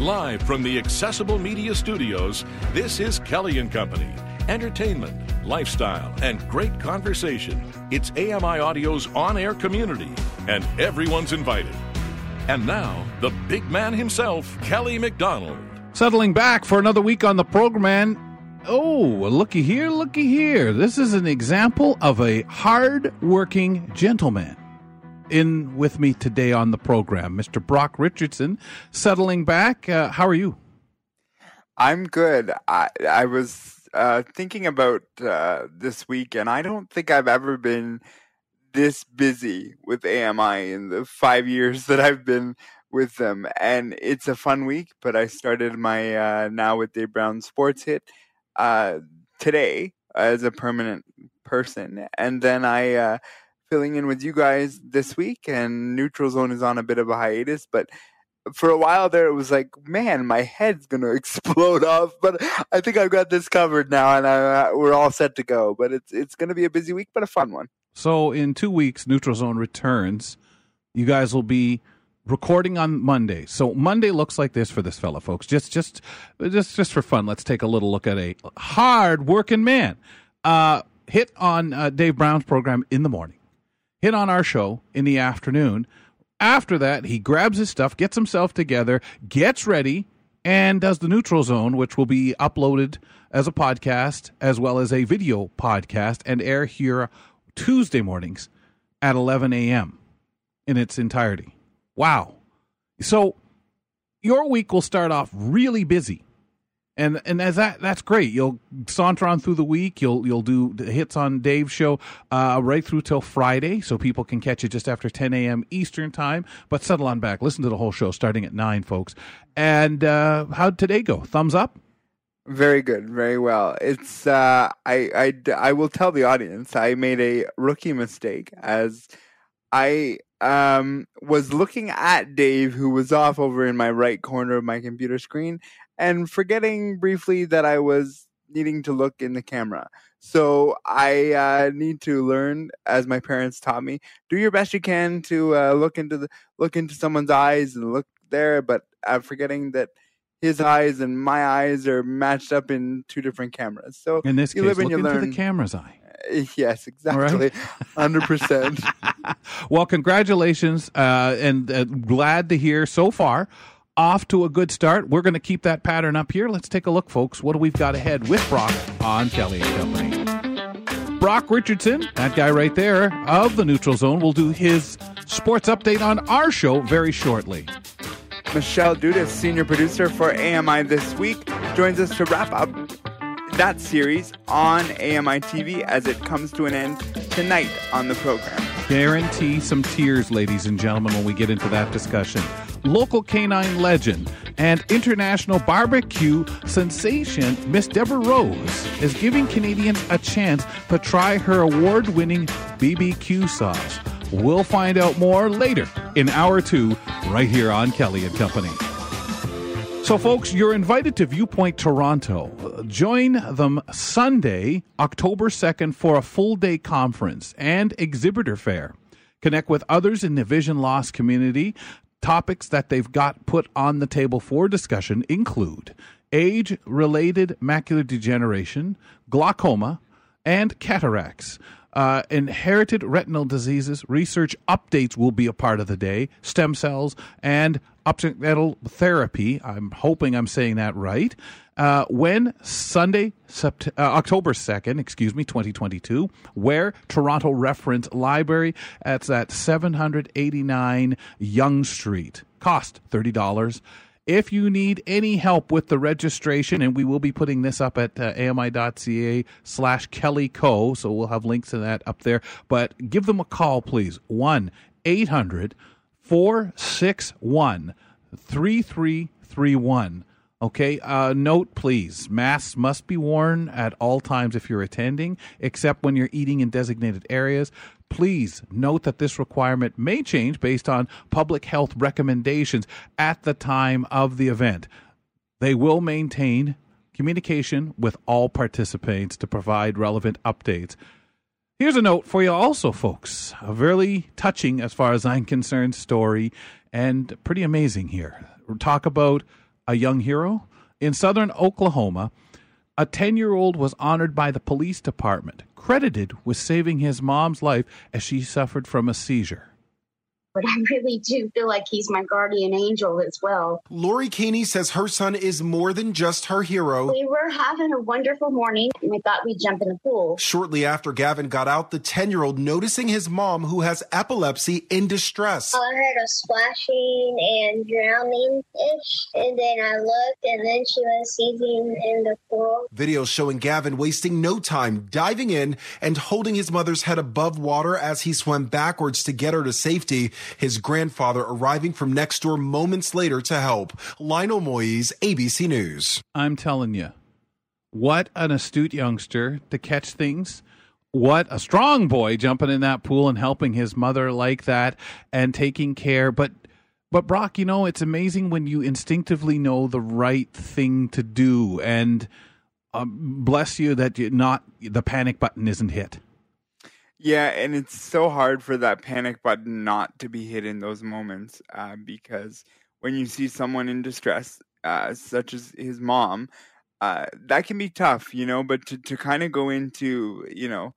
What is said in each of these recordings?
Live from the Accessible Media Studios, this is Kelly and Company. Entertainment, lifestyle, and great conversation. It's AMI Audio's on air community, and everyone's invited. And now, the big man himself, Kelly McDonald. Settling back for another week on the program. Oh, looky here, looky here. This is an example of a hard working gentleman. In with me today on the program, Mr. Brock Richardson. Settling back. Uh, how are you? I'm good. I I was uh, thinking about uh, this week, and I don't think I've ever been this busy with AMI in the five years that I've been with them. And it's a fun week, but I started my uh, Now with Dave Brown Sports Hit uh, today as a permanent person. And then I uh, filling in with you guys this week, and Neutral Zone is on a bit of a hiatus, but for a while there, it was like, man, my head's gonna explode off. But I think I've got this covered now, and I, we're all set to go. But it's it's gonna be a busy week, but a fun one. So in two weeks, Neutral Zone returns. You guys will be recording on Monday. So Monday looks like this for this fella, folks. Just just just just for fun, let's take a little look at a hard working man. Uh, hit on uh, Dave Brown's program in the morning. Hit on our show in the afternoon. After that, he grabs his stuff, gets himself together, gets ready, and does the Neutral Zone, which will be uploaded as a podcast as well as a video podcast and air here Tuesday mornings at 11 a.m. in its entirety. Wow. So your week will start off really busy. And and as that that's great. You'll saunter on through the week. You'll you'll do hits on Dave's show uh, right through till Friday, so people can catch it just after 10 a.m. Eastern time. But settle on back. Listen to the whole show starting at nine, folks. And uh, how'd today go? Thumbs up. Very good, very well. It's uh, I, I I will tell the audience I made a rookie mistake as I um was looking at Dave who was off over in my right corner of my computer screen and forgetting briefly that I was needing to look in the camera. So I uh, need to learn, as my parents taught me, do your best you can to uh, look into the look into someone's eyes and look there, but I'm forgetting that his eyes and my eyes are matched up in two different cameras. So in this you case, look into learn. the camera's eye. Yes, exactly, hundred percent. well, congratulations, uh, and uh, glad to hear so far. Off to a good start. We're going to keep that pattern up here. Let's take a look, folks. What do we've got ahead with Brock on Kelly and Company? Brock Richardson, that guy right there of the Neutral Zone, will do his sports update on our show very shortly. Michelle Dudas, senior producer for AMI this week, joins us to wrap up that series on AMI TV as it comes to an end tonight on the program. Guarantee some tears, ladies and gentlemen, when we get into that discussion. Local canine legend and international barbecue sensation Miss Deborah Rose is giving Canadians a chance to try her award winning BBQ sauce. We'll find out more later in hour two, right here on Kelly and Company. So, folks, you're invited to Viewpoint Toronto. Join them Sunday, October 2nd, for a full day conference and exhibitor fair. Connect with others in the vision loss community. Topics that they've got put on the table for discussion include age related macular degeneration, glaucoma, and cataracts. Uh, inherited retinal diseases research updates will be a part of the day. Stem cells and optical therapy. I'm hoping I'm saying that right. Uh, when Sunday, Sept- uh, October 2nd, excuse me, 2022, where Toronto Reference Library. At 789 Yonge Street. Cost $30. If you need any help with the registration, and we will be putting this up at uh, ami.ca slash Kelly Co. So we'll have links to that up there. But give them a call, please. 1 800 461 3331. Okay, uh, note please masks must be worn at all times if you're attending, except when you're eating in designated areas. Please note that this requirement may change based on public health recommendations at the time of the event. They will maintain communication with all participants to provide relevant updates. Here's a note for you also, folks. A very touching, as far as I'm concerned, story and pretty amazing here. Talk about a young hero. In southern Oklahoma, a 10 year old was honored by the police department, credited with saving his mom's life as she suffered from a seizure but I really do feel like he's my guardian angel as well. Lori Caney says her son is more than just her hero. We were having a wonderful morning and we thought we'd jump in the pool. Shortly after Gavin got out, the 10 year old noticing his mom, who has epilepsy, in distress. I heard a splashing and drowning ish, and then I looked and then she was seizing in the pool. Videos showing Gavin wasting no time diving in and holding his mother's head above water as he swam backwards to get her to safety his grandfather arriving from next door moments later to help. Lionel Moise, ABC News. I'm telling you, what an astute youngster to catch things. What a strong boy jumping in that pool and helping his mother like that and taking care. But but Brock, you know, it's amazing when you instinctively know the right thing to do and um, bless you that you not the panic button isn't hit. Yeah, and it's so hard for that panic button not to be hit in those moments uh, because when you see someone in distress, uh, such as his mom, uh, that can be tough, you know. But to, to kind of go into, you know,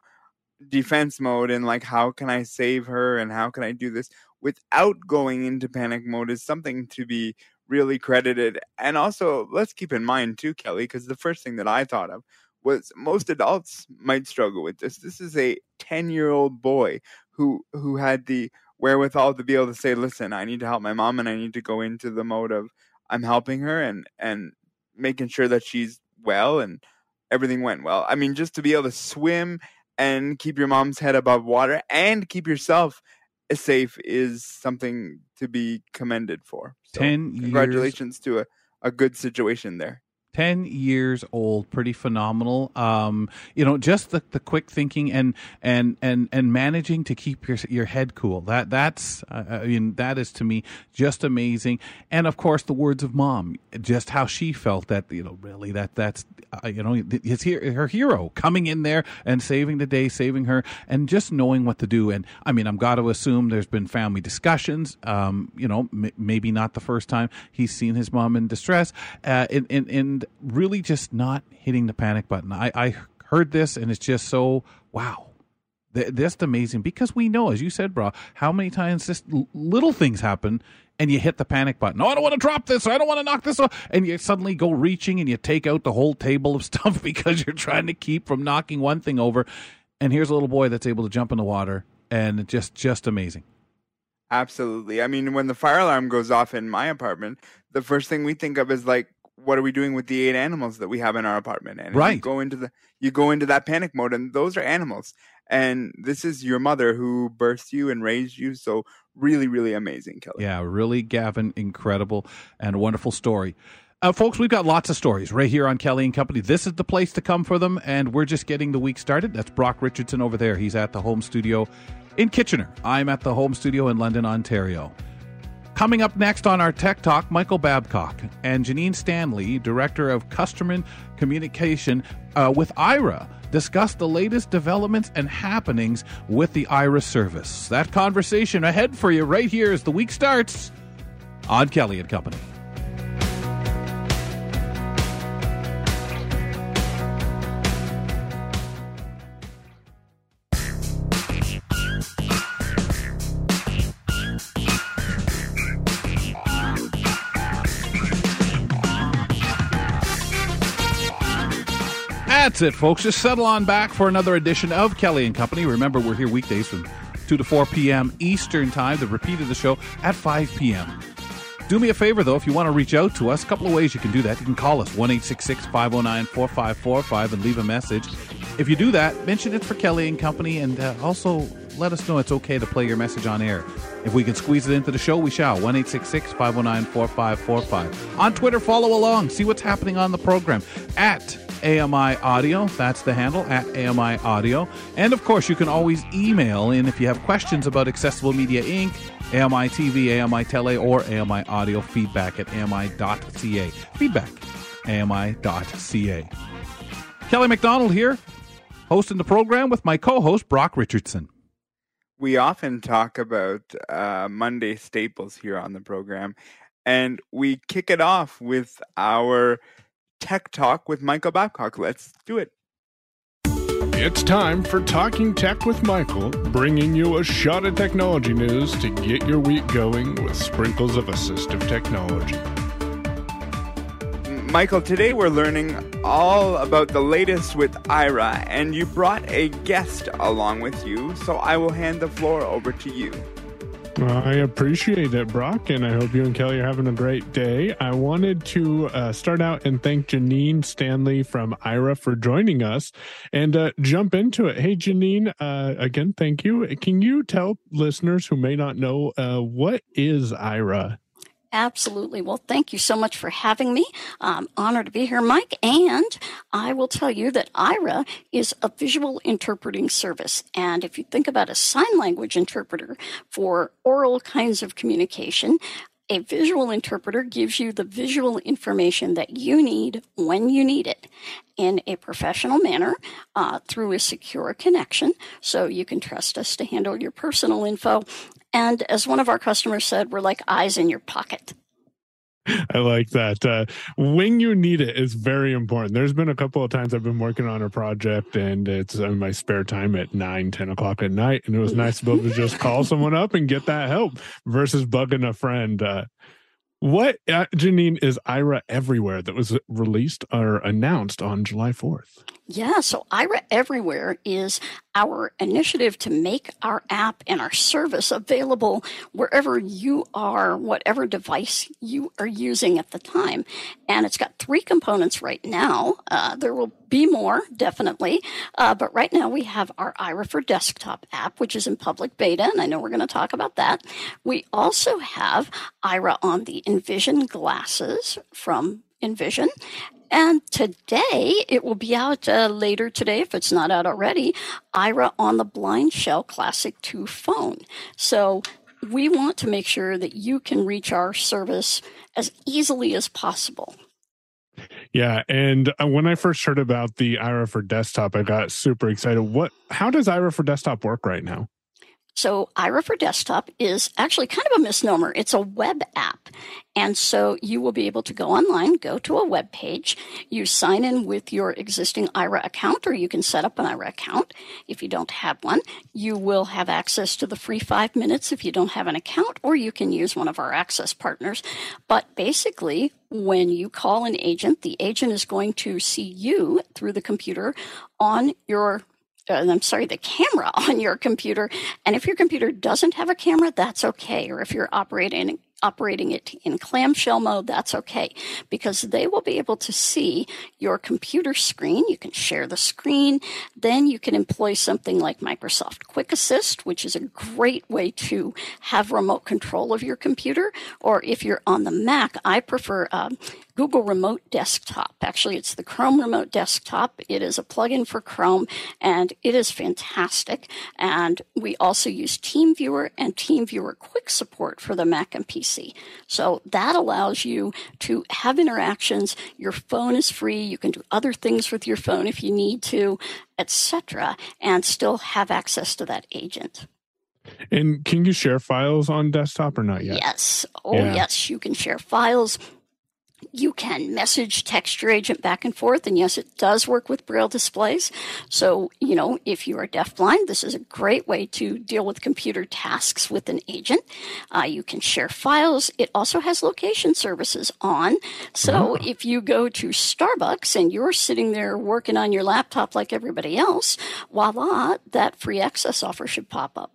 defense mode and like, how can I save her and how can I do this without going into panic mode is something to be really credited. And also, let's keep in mind, too, Kelly, because the first thing that I thought of was most adults might struggle with this. This is a 10 year old boy who who had the wherewithal to be able to say, listen, I need to help my mom and I need to go into the mode of I'm helping her and and making sure that she's well and everything went well. I mean, just to be able to swim and keep your mom's head above water and keep yourself safe is something to be commended for. So 10 congratulations to a, a good situation there. 10 years old pretty phenomenal. Um, you know just the, the quick thinking and and and and managing to keep your your head cool. That that's uh, i mean that is to me just amazing. And of course the words of mom just how she felt that you know really that that's uh, you know his her hero coming in there and saving the day saving her and just knowing what to do. And i mean i'm got to assume there's been family discussions. Um, you know m- maybe not the first time he's seen his mom in distress uh, in, in, in really just not hitting the panic button. I, I heard this and it's just so wow. That's amazing because we know, as you said, bro, how many times just little things happen and you hit the panic button. Oh, I don't want to drop this. I don't want to knock this off. And you suddenly go reaching and you take out the whole table of stuff because you're trying to keep from knocking one thing over. And here's a little boy that's able to jump in the water and just, just amazing. Absolutely. I mean, when the fire alarm goes off in my apartment, the first thing we think of is like, what are we doing with the eight animals that we have in our apartment? And right. you go into the you go into that panic mode, and those are animals. And this is your mother who birthed you and raised you. So really, really amazing, Kelly. Yeah, really, Gavin, incredible and wonderful story. Uh, folks, we've got lots of stories right here on Kelly and Company. This is the place to come for them, and we're just getting the week started. That's Brock Richardson over there. He's at the home studio in Kitchener. I'm at the home studio in London, Ontario. Coming up next on our Tech Talk, Michael Babcock and Janine Stanley, Director of Customer Communication uh, with Aira, discuss the latest developments and happenings with the Aira service. That conversation ahead for you right here as the week starts on Kelly and Company. That's it, folks. Just settle on back for another edition of Kelly and Company. Remember, we're here weekdays from 2 to 4 p.m. Eastern Time. The repeat of the show at 5 p.m. Do me a favor, though, if you want to reach out to us, a couple of ways you can do that. You can call us 1 509 4545 and leave a message. If you do that, mention it for Kelly and Company and uh, also let us know it's okay to play your message on air. If we can squeeze it into the show, we shall. 1 509 4545. On Twitter, follow along. See what's happening on the program at AMI Audio. That's the handle at AMI Audio. And of course, you can always email in if you have questions about Accessible Media Inc., AMI TV, AMI Tele, or AMI Audio feedback at AMI.ca. Feedback, AMI.ca. Kelly McDonald here, hosting the program with my co host, Brock Richardson. We often talk about uh, Monday staples here on the program, And we kick it off with our tech talk with Michael Babcock. Let's do it. It's time for Talking Tech with Michael, bringing you a shot of technology news to get your week going with sprinkles of assistive technology. Michael, today we're learning all about the latest with Aira, and you brought a guest along with you, so I will hand the floor over to you. I appreciate it, Brock, and I hope you and Kelly are having a great day. I wanted to uh, start out and thank Janine Stanley from Aira for joining us and uh, jump into it. Hey, Janine, uh, again, thank you. Can you tell listeners who may not know uh, what is Aira? Absolutely. Well, thank you so much for having me. I'm honored to be here, Mike. And I will tell you that Aira is a visual interpreting service. And if you think about a sign language interpreter for oral kinds of communication, a visual interpreter gives you the visual information that you need when you need it in a professional manner uh, through a secure connection. So you can trust us to handle your personal info and as one of our customers said, we're like eyes in your pocket. I like that. Uh, when you need it is very important. There's been a couple of times I've been working on a project and it's in my spare time at 9, 10 o'clock at night. And it was nice to be able to just call someone up and get that help versus bugging a friend. Uh, what, uh, Janine, is Aira Everywhere that was released or announced on July 4th? Yeah, so Aira Everywhere is our initiative to make our app and our service available wherever you are, whatever device you are using at the time. And it's got three components right now. Uh, there will be more, definitely. Uh, but right now we have our Aira for Desktop app, which is in public beta, and I know we're going to talk about that. We also have Aira on the Envision glasses from Envision. And today, it will be out uh, later today, if it's not out already, Aira on the Blind Shell Classic 2 phone. So we want to make sure that you can reach our service as easily as possible. Yeah, and uh, when I first heard about the Aira for desktop, I got super excited. What? How does Aira for desktop work right now? So Aira for desktop is actually kind of a misnomer. It's a web app. And so you will be able to go online, go to a web page, you sign in with your existing Aira account, or you can set up an Aira account if you don't have one. You will have access to the free five minutes if you don't have an account, or you can use one of our access partners. But basically, when you call an agent, the agent is going to see you through the computer on your uh, I'm sorry, the camera on your computer. And if your computer doesn't have a camera, that's okay. Or if you're operating operating it in clamshell mode, that's okay because they will be able to see your computer screen. You can share the screen. Then you can employ something like Microsoft Quick Assist, which is a great way to have remote control of your computer. Or if you're on the Mac, I prefer um, Google Remote Desktop. Actually, it's the Chrome Remote Desktop. It is a plugin for Chrome and it is fantastic. And we also use TeamViewer and TeamViewer Quick Support for the Mac and PC. So that allows you to have interactions. Your phone is free. You can do other things with your phone if you need to, etc., and still have access to that agent. And can you share files on desktop or not yet? Yes. Oh, yeah. yes. You can share files you can message text your agent back and forth. And yes, it does work with braille displays. So, you know, if you are deafblind, this is a great way to deal with computer tasks with an agent. Uh, you can share files. It also has location services on. So oh. if you go to Starbucks and you're sitting there working on your laptop like everybody else, voila, that free access offer should pop up.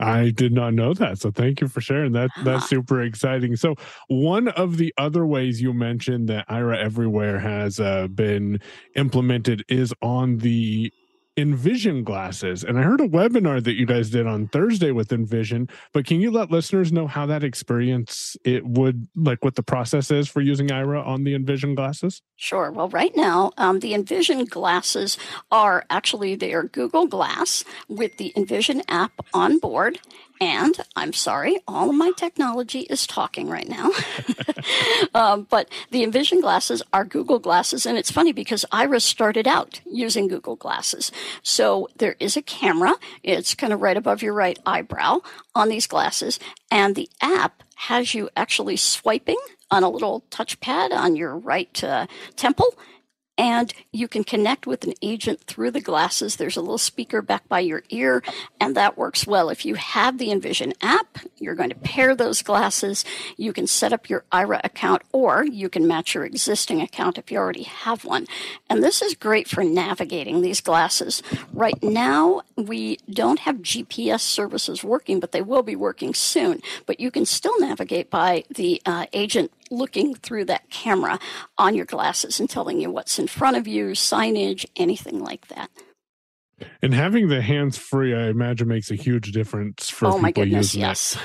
I did not know that. So thank you for sharing that. That's super exciting. So one of the other ways you mentioned that Aira Everywhere has uh, been implemented is on the Envision glasses. And I heard a webinar that you guys did on Thursday with Envision, but can you let listeners know how that experience it would like what the process is for using Aira on the Envision glasses? Sure. Well, right now, um, the Envision glasses are actually they are Google Glass with the Envision app on board. And I'm sorry, all of my technology is talking right now. um, but the Envision glasses are Google glasses. And it's funny because Iris started out using Google glasses. So there is a camera. It's kind of right above your right eyebrow on these glasses. And the app has you actually swiping on a little touchpad on your right uh, temple and you can connect with an agent through the glasses. There's a little speaker back by your ear, and that works well. If you have the Envision app, you're going to pair those glasses. You can set up your Aira account, or you can match your existing account if you already have one. And this is great for navigating these glasses. Right now, we don't have GPS services working, but they will be working soon. But you can still navigate by the uh, agent looking through that camera on your glasses and telling you what's in front of you, signage, anything like that. And having the hands free, I imagine, makes a huge difference for oh people my goodness, using yes. it.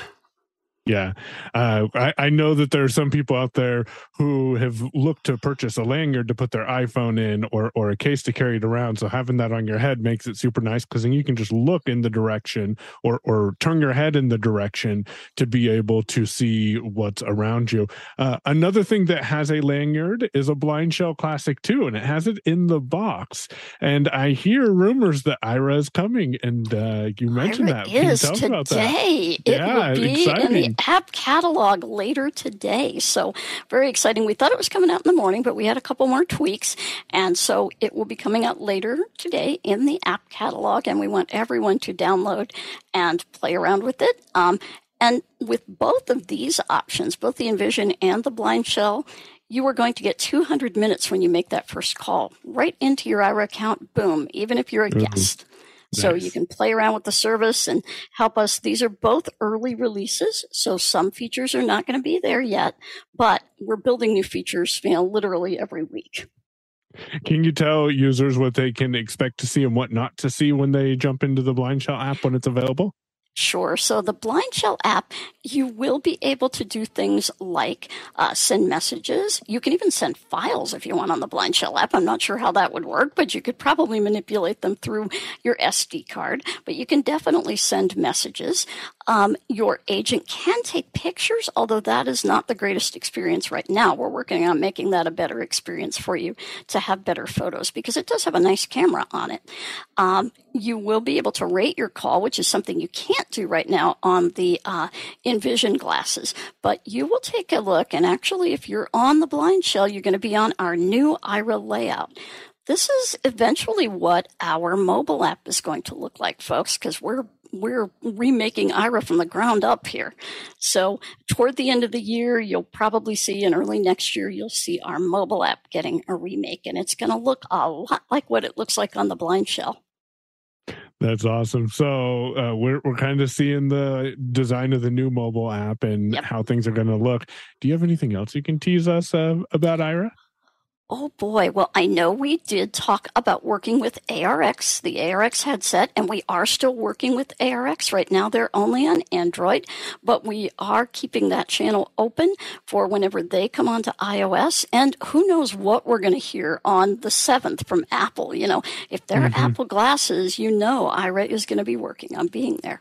Yeah. Uh, I, I know that there are some people out there who have looked to purchase a lanyard to put their iPhone in or, or a case to carry it around. So having that on your head makes it super nice because then you can just look in the direction or, or turn your head in the direction to be able to see what's around you. Uh, another thing that has a lanyard is a Blind Shell Classic 2, and it has it in the box. And I hear rumors that Aira is coming, and uh, you mentioned Aira that. Can you tell us about that? today. It Yeah, will be in the exciting. App catalog later today. So very exciting. We thought it was coming out in the morning, but we had a couple more tweaks. And so it will be coming out later today in the app catalog. And we want everyone to download and play around with it. Um, and with both of these options, both the Envision and the Blind Shell, you are going to get 200 minutes when you make that first call right into your Aira account. Boom, even if you're a Mhm. guest. So Nice. you can play around with the service and help us. These are both early releases, so some features are not going to be there yet, but we're building new features, you know, literally every week. Can you tell users what they can expect to see and what not to see when they jump into the Blind Shell app when it's available? Sure. So the Blind Shell app, you will be able to do things like uh, send messages. You can even send files if you want on the Blind Shell app. I'm not sure how that would work, but you could probably manipulate them through your SD card. But you can definitely send messages. Um, your agent can take pictures, although that is not the greatest experience right now. We're working on making that a better experience for you to have better photos because it does have a nice camera on it. Um, you will be able to rate your call, which is something you can't do right now on the uh, Envision glasses. But you will take a look, and actually, if you're on the blind shell, you're going to be on our new Aira layout. This is eventually what our mobile app is going to look like, folks, because we're we're remaking Aira from the ground up here. So toward the end of the year, you'll probably see, and early next year, you'll see our mobile app getting a remake, and it's going to look a lot like what it looks like on the blind shell. That's awesome. So uh, we're we're kind of seeing the design of the new mobile app and Yep. how things are going to look. Do you have anything else you can tease us uh, about Aira? Oh boy. Well, I know we did talk about working with ARX, the ARX headset, and we are still working with ARX. Right now, they're only on Android, but we are keeping that channel open for whenever they come onto iOS. And who knows what we're going to hear on the 7th from Apple. You know, if there are Mhm. Apple glasses, you know Aira is going to be working on being there.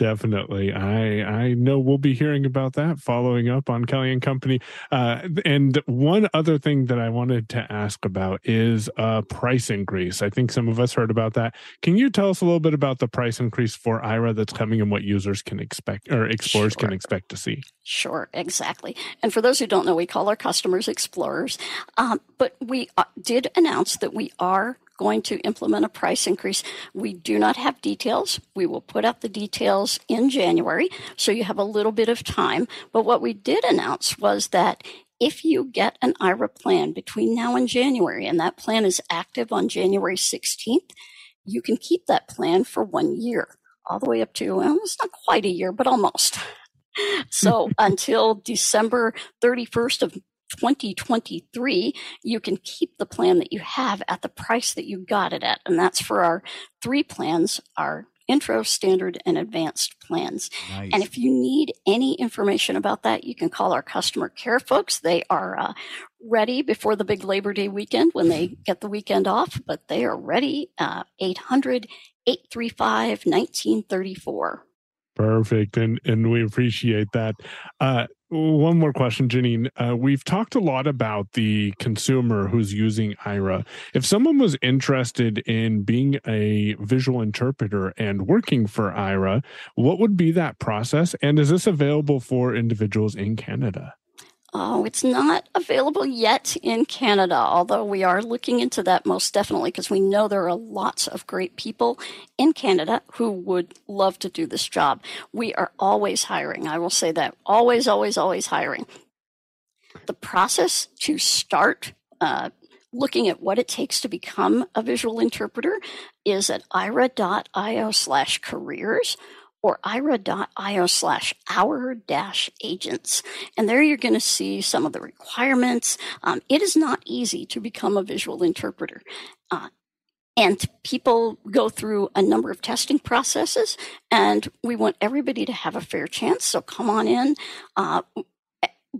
Definitely. I I know we'll be hearing about that following up on Kelly and Company. Uh, and one other thing that I wanted to ask about is a price increase. I think some of us heard about that. Can you tell us a little bit about the price increase for Aira that's coming and what users can expect or explorers can expect to see? Sure, exactly. And for those who don't know, we call our customers explorers. Um, but we uh, did announce that we are going to implement a price increase. We do not have details. We will put out the details in January, so you have a little bit of time. But what we did announce was that if you get an Aira plan between now and January, and that plan is active on January 16th, you can keep that plan for one year, all the way up to, well, it's not quite a year, but almost. So until December 31st of 2023, you can keep the plan that you have at the price that you got it at. And that's for our three plans, our intro, standard, and advanced plans. Nice. And if you need any information about that, you can call our customer care folks. They are uh, ready before the big Labor Day weekend when they get the weekend off, but they are ready. Uh, 800 835 1934. Perfect, and and we appreciate that. Uh, one more question, Janine. Uh, we've talked a lot about the consumer who's using Aira. If someone was interested in being a visual interpreter and working for Aira, what would be that process? And is this available for individuals in Canada? Oh, it's not available yet in Canada, although we are looking into that most definitely because we know there are lots of great people in Canada who would love to do this job. We are always hiring. I will say that. Always, always, always hiring. The process to start uh, looking at what it takes to become a visual interpreter is at aira.io slash careers or aira.io slash our dash agents. And there you're going to see some of the requirements. Um, it is not easy to become a visual interpreter. Uh, and people go through a number of testing processes, and we want everybody to have a fair chance. So come on in. Uh,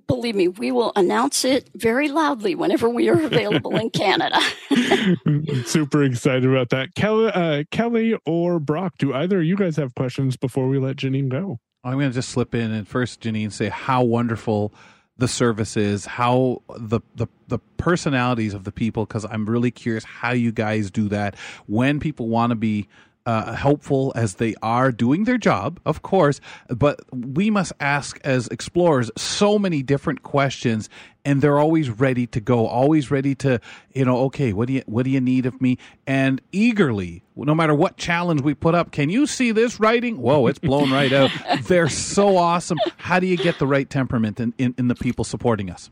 believe me, we will announce it very loudly whenever we are available in Canada. Super excited about that. Kelly, uh, Kelly or Brock, do either of you guys have questions before we let Janine go? I'm going to just slip in and first, Janine, say how wonderful the service is, how the the the personalities of the people. Because I'm really curious how you guys do that when people want to be uh, helpful as they are doing their job, of course, but we must ask as explorers so many different questions, and they're always ready to go, always ready to, you know, okay, what do you what do you need of me? And eagerly, no matter what challenge we put up, can you see this writing? Whoa, it's blown right out. They're so awesome. How do you get the right temperament in, in, in the people supporting us?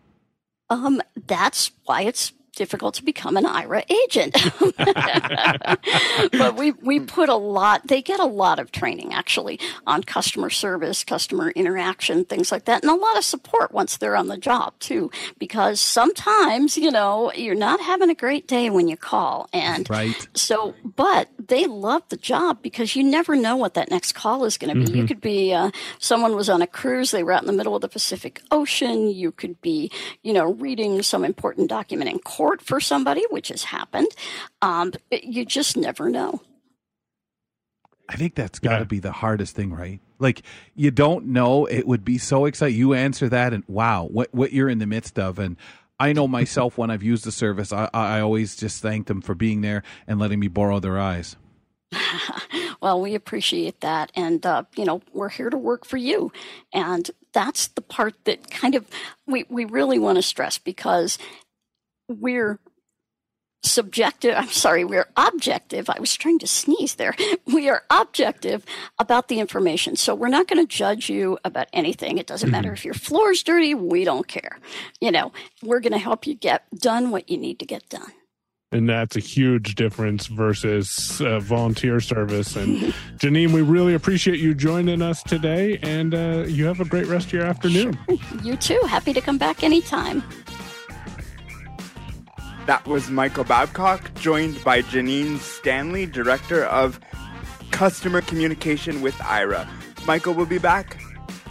Um, that's why it's difficult to become an Aira agent. but we, we put a lot, they get a lot of training actually on customer service, customer interaction, things like that, and a lot of support once they're on the job too, because sometimes, you know, you're not having a great day when you call. And right. so, but they love the job because you never know what that next call is going to be. Mm-hmm. You could be, uh, someone was on a cruise, they were out in the middle of the Pacific Ocean. You could be, you know, reading some important document in court for somebody, which has happened. Um, you just never know. I think that's got to yeah. be the hardest thing, right? Like you don't know. It would be so exciting. You answer that, and wow, what what you're in the midst of. And I know myself when I've used the service, I, I always just thank them for being there and letting me borrow their eyes. well, we appreciate that, and uh, you know we're here to work for you, and that's the part that kind of we we really want to stress because we're subjective i'm sorry we're objective i was trying to sneeze there we are objective about the information so we're not going to judge you about anything it doesn't mm-hmm. matter if your floor's dirty we don't care you know we're going to help you get done what you need to get done and that's a huge difference versus uh, volunteer service. And Janine, we really appreciate you joining us today, and uh, you have a great rest of your afternoon. You too. Happy to come back anytime. That was Michael Babcock, joined by Janine Stanley, Director of Customer Communication with Aira. Michael will be back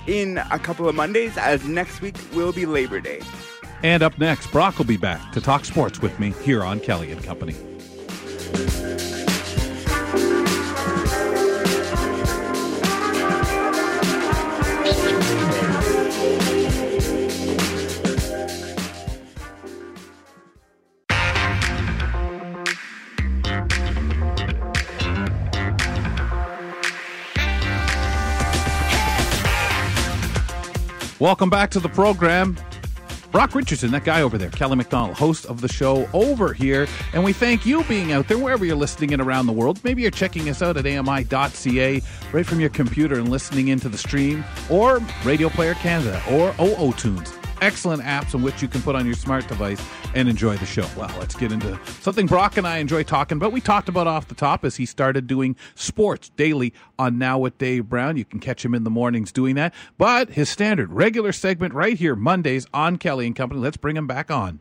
in a couple of Mondays, as next week will be Labor Day. And up next, Brock will be back to talk sports with me here on Kelly and Company. Welcome back to the program. Brock Richardson, that guy over there, Kelly McDonald, host of the show over here. And we thank you being out there wherever you're listening in around the world. Maybe you're checking us out at ami.ca right from your computer and listening into the stream, or Radio Player Canada, or OO Tunes excellent apps on which you can put on your smart device and enjoy the show. Well, let's get into something Brock and I enjoy talking about. We talked about off the top as he started doing sports daily on Now with Dave Brown. You can catch him in the mornings doing that. But his standard regular segment right here Mondays on Kelly and Company. Let's bring him back on.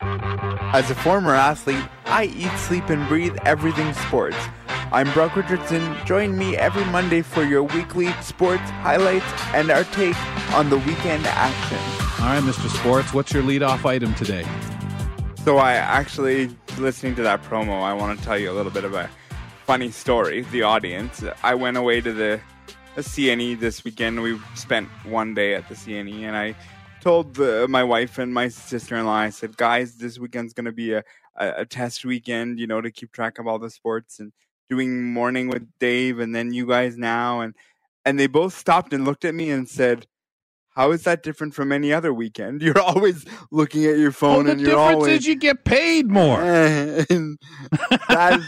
As a former athlete, I eat, sleep, and breathe everything sports. I'm Brock Richardson. Join me every Monday for your weekly sports highlights and our take on the weekend action. All right, Mr. Sports, what's your leadoff item today? So, I actually, listening to that promo, I want to tell you a little bit of a funny story. The audience. I went away to the a CNE this weekend. We spent one day at the CNE, and I told the, my wife and my sister-in-law, I said, guys, this weekend's going to be a, a, a test weekend, you know, to keep track of all the sports and doing morning with Dave and then you guys now. And, and they both stopped and looked at me and said, how is that different from any other weekend? You're always looking at your phone, well, and you're always. The difference is you get paid more. that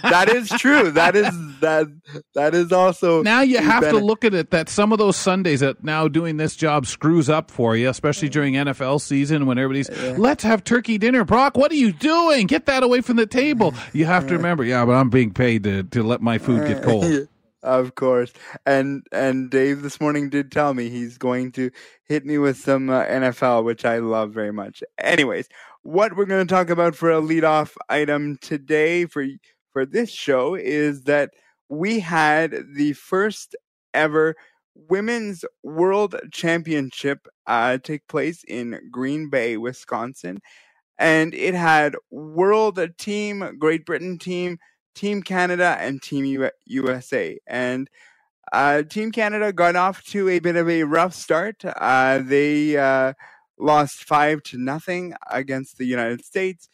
that is true. That is that that is also. Now you have to look at it that some of those Sundays that now doing this job screws up for you, especially during NFL season when everybody's yeah. let's have turkey dinner. Brock, what are you doing? Get that away from the table. You have to remember, yeah, but I'm being paid to to let my food get uh, cold. Of course, and and Dave this morning did tell me he's going to hit me with some uh, NFL, which I love very much. Anyways, what we're going to talk about for a leadoff item today for for this show is that we had the first ever women's world championship uh, take place in Green Bay, Wisconsin, and it had world team, Great Britain team Team Canada and Team U- USA. And uh, Team Canada got off to a bit of a rough start. Uh, they uh, lost five to nothing against the United States.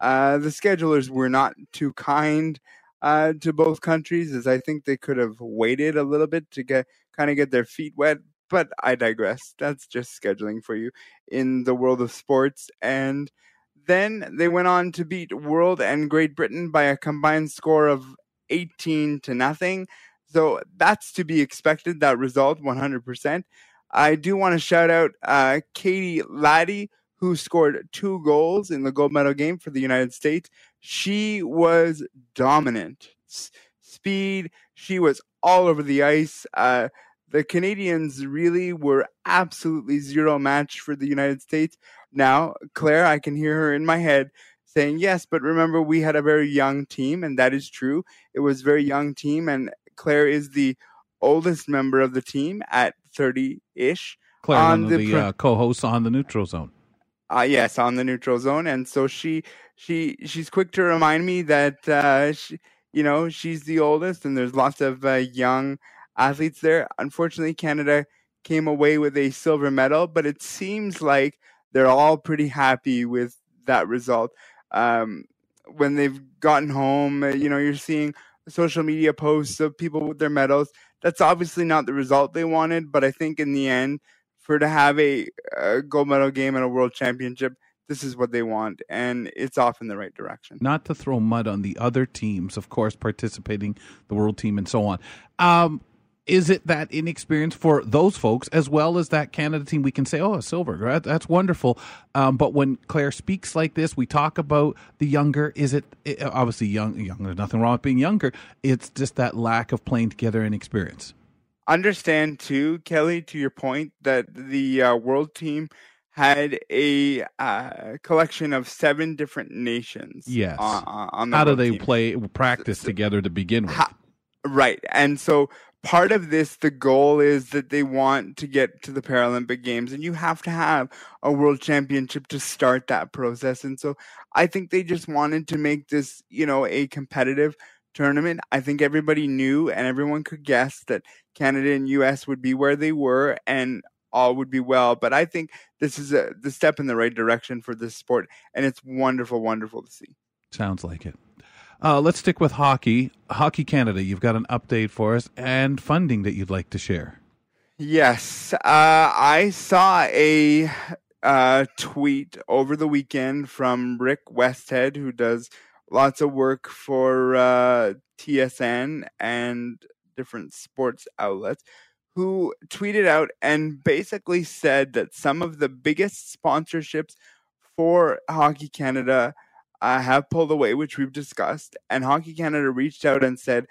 Uh, the schedulers were not too kind uh, to both countries, as I think they could have waited a little bit to get kind of get their feet wet. But I digress. That's just scheduling for you in the world of sports. And then they went on to beat World and Great Britain by a combined score of 18 to nothing. So that's to be expected, that result, 100%. I do want to shout out uh, Katie Laddie, who scored two goals in the gold medal game for the United States. She was dominant. S- speed, she was all over the ice. Uh, the Canadians really were absolutely zero match for the United States. Now, Claire, I can hear her in my head saying, yes, but remember, we had a very young team, and that is true. It was a very young team, and Claire is the oldest member of the team at 30 ish. Claire, on the, the uh, co hosts on the neutral zone. Uh, yes, on the neutral zone. And so she she she's quick to remind me that uh, she, you know she's the oldest, and there's lots of uh, young athletes there. Unfortunately, Canada came away with a silver medal, but it seems like they're all pretty happy with that result. Um, when they've gotten home, uh, you know, you're seeing social media posts of people with their medals. That's obviously not the result they wanted, but I think in the end, for to have a, a gold medal game at a world championship, this is what they want, and it's off in the right direction. Not to throw mud on the other teams, of course, participating, the world team, and so on. Um, is it that inexperience for those folks as well as that Canada team? We can say, "Oh, silver, that's wonderful." Um, but when Claire speaks like this, we talk about the younger. Is it, it obviously young? Young. There's nothing wrong with being younger. It's just that lack of playing together and experience. Understand too, Kelly. To your point, that the uh, world team had a uh, collection of seven different nations. Yes. On, on the How do they team. play practice so, together to begin with? Right, and so part of this, the goal is that they want to get to the Paralympic Games, and you have to have a world championship to start that process. And so I think they just wanted to make this, you know, a competitive tournament. I think everybody knew and everyone could guess that Canada and US would be where they were and all would be well. But I think this is a the step in the right direction for this sport, and it's wonderful, wonderful to see. Sounds like it. Uh, let's stick with hockey. Hockey Canada, you've got an update for us and funding that you'd like to share. Yes. Uh, I saw a uh, tweet over the weekend from Rick Westhead, who does lots of work for uh, TSN and different sports outlets, who tweeted out and basically said that some of the biggest sponsorships for Hockey Canada uh, have pulled away, which we've discussed. And Hockey Canada reached out and said,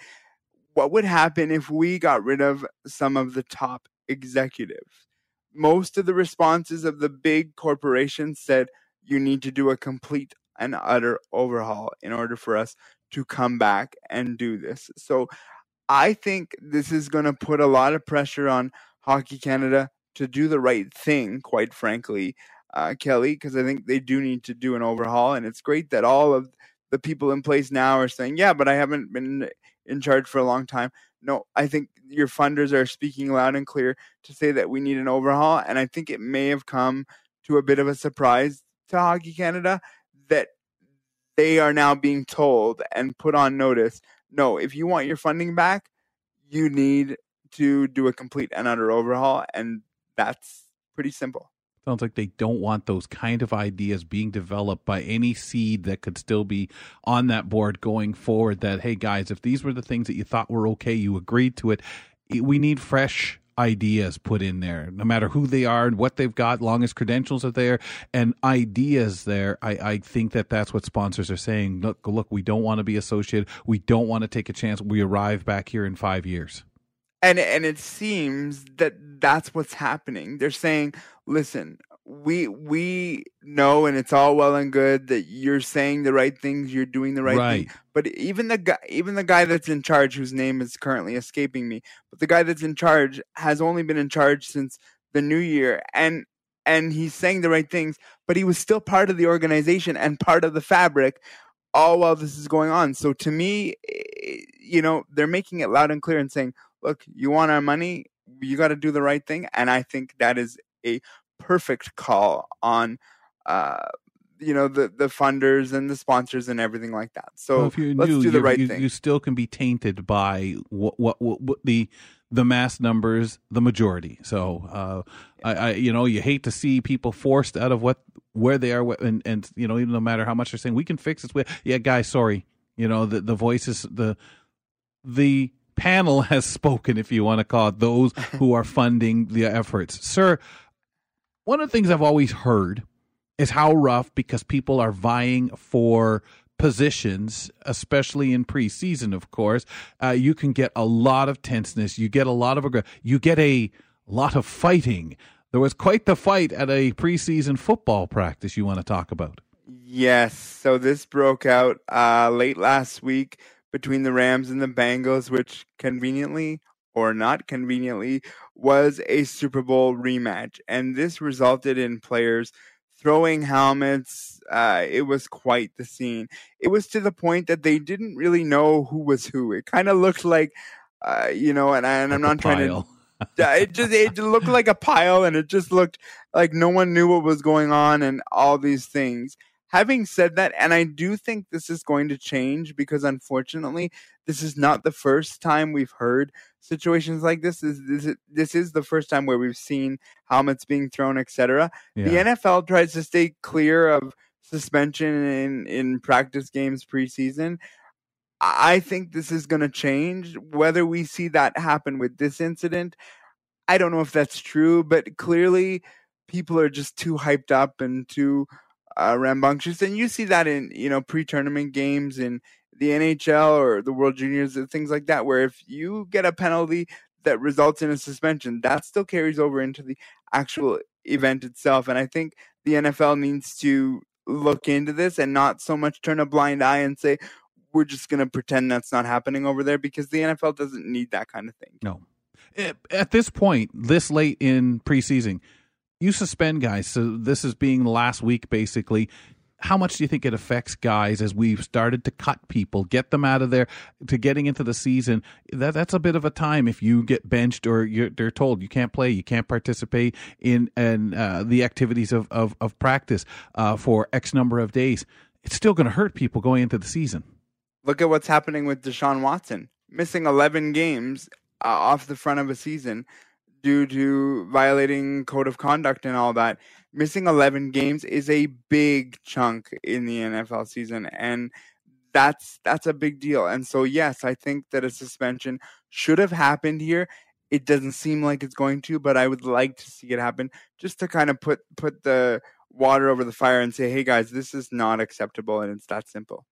what would happen if we got rid of some of the top executives? Most of the responses of the big corporations said, you need to do a complete and utter overhaul in order for us to come back and do this. So I think this is going to put a lot of pressure on Hockey Canada to do the right thing, quite frankly, uh, Kelly, because I think they do need to do an overhaul. And it's great that all of the people in place now are saying, yeah, but I haven't been in charge for a long time. No, I think your funders are speaking loud and clear to say that we need an overhaul. And I think it may have come to a bit of a surprise to Hockey Canada that they are now being told and put on notice no, if you want your funding back, you need to do a complete and utter overhaul. And that's pretty simple. Sounds like they don't want those kind of ideas being developed by any seed that could still be on that board going forward. That, hey, guys, if these were the things that you thought were okay, you agreed to it. We need fresh ideas put in there, no matter who they are and what they've got, long as credentials are there and ideas there. I, I think that that's what sponsors are saying. Look, look, we don't want to be associated. We don't want to take a chance. We arrive back here in five years and and it seems that that's what's happening they're saying listen we we know and it's all well and good that you're saying the right things you're doing the right, right. thing but even the guy even the guy that's in charge whose name is currently escaping me but the guy that's in charge has only been in charge since the new year and and he's saying the right things but he was still part of the organization and part of the fabric all while this is going on so to me eh, you know they're making it loud and clear and saying look, you want our money, you got to do the right thing. And I think that is a perfect call on, uh, you know, the, the funders and the sponsors and everything like that. So well, if you let's do the right you, thing. You still can be tainted by what, what, what, what the the mass numbers, the majority. So, uh, I, I, you know, you hate to see people forced out of what where they are, and and you know, even no matter how much they're saying, we can fix this. Yeah, guys, sorry, you know, the the voices, the the panel has spoken, if you want to call it, those who are funding the efforts. Sir, one of the things I've always heard is how rough because people are vying for positions, especially in preseason, of course. Uh, you can get a lot of tenseness. You get a lot of aggression. You get a lot of fighting. There was quite the fight at a preseason football practice you want to talk about. Yes. So this broke out uh, late last week between the Rams and the Bengals, which conveniently or not conveniently was a Super Bowl rematch. And this resulted in players throwing helmets. Uh, it was quite the scene. It was to the point that they didn't really know who was who. It kind of looked like, uh, you know, and, I, and I'm not trying to. it just it looked like a pile, and it just looked like no one knew what was going on, and all these things having said that, and I do think this is going to change because unfortunately, this is not the first time we've heard situations like this. This, this, this is the first time where we've seen helmets being thrown, etc. Yeah. The NFL tries to stay clear of suspension in, in practice games preseason. I think this is going to change. Whether we see that happen with this incident, I don't know if that's true, but clearly people are just too hyped up and too uh, rambunctious, and you see that in you know pre-tournament games in the NHL or the World Juniors and things like that, where if you get a penalty that results in a suspension, that still carries over into the actual event itself. And I think the NFL needs to look into this and not so much turn a blind eye and say we're just going to pretend that's not happening over there because the NFL doesn't need that kind of thing. No. At this point, this late in preseason, you suspend guys. So this is being the last week, basically. How much do you think it affects guys as we've started to cut people, get them out of there to getting into the season? That that's a bit of a time if you get benched or you're, they're told you can't play, you can't participate in and uh, the activities of of, of practice uh, for X number of days. It's still going to hurt people going into the season. Look at what's happening with Deshaun Watson, missing 11 games uh, off the front of a season due to violating code of conduct and all that. Missing 11 games is a big chunk in the NFL season and that's that's a big deal. And so yes, I think that a suspension should have happened here. It doesn't seem like it's going to, but I would like to see it happen just to kind of put put the water over the fire and say, "Hey guys, this is not acceptable," and it's that simple.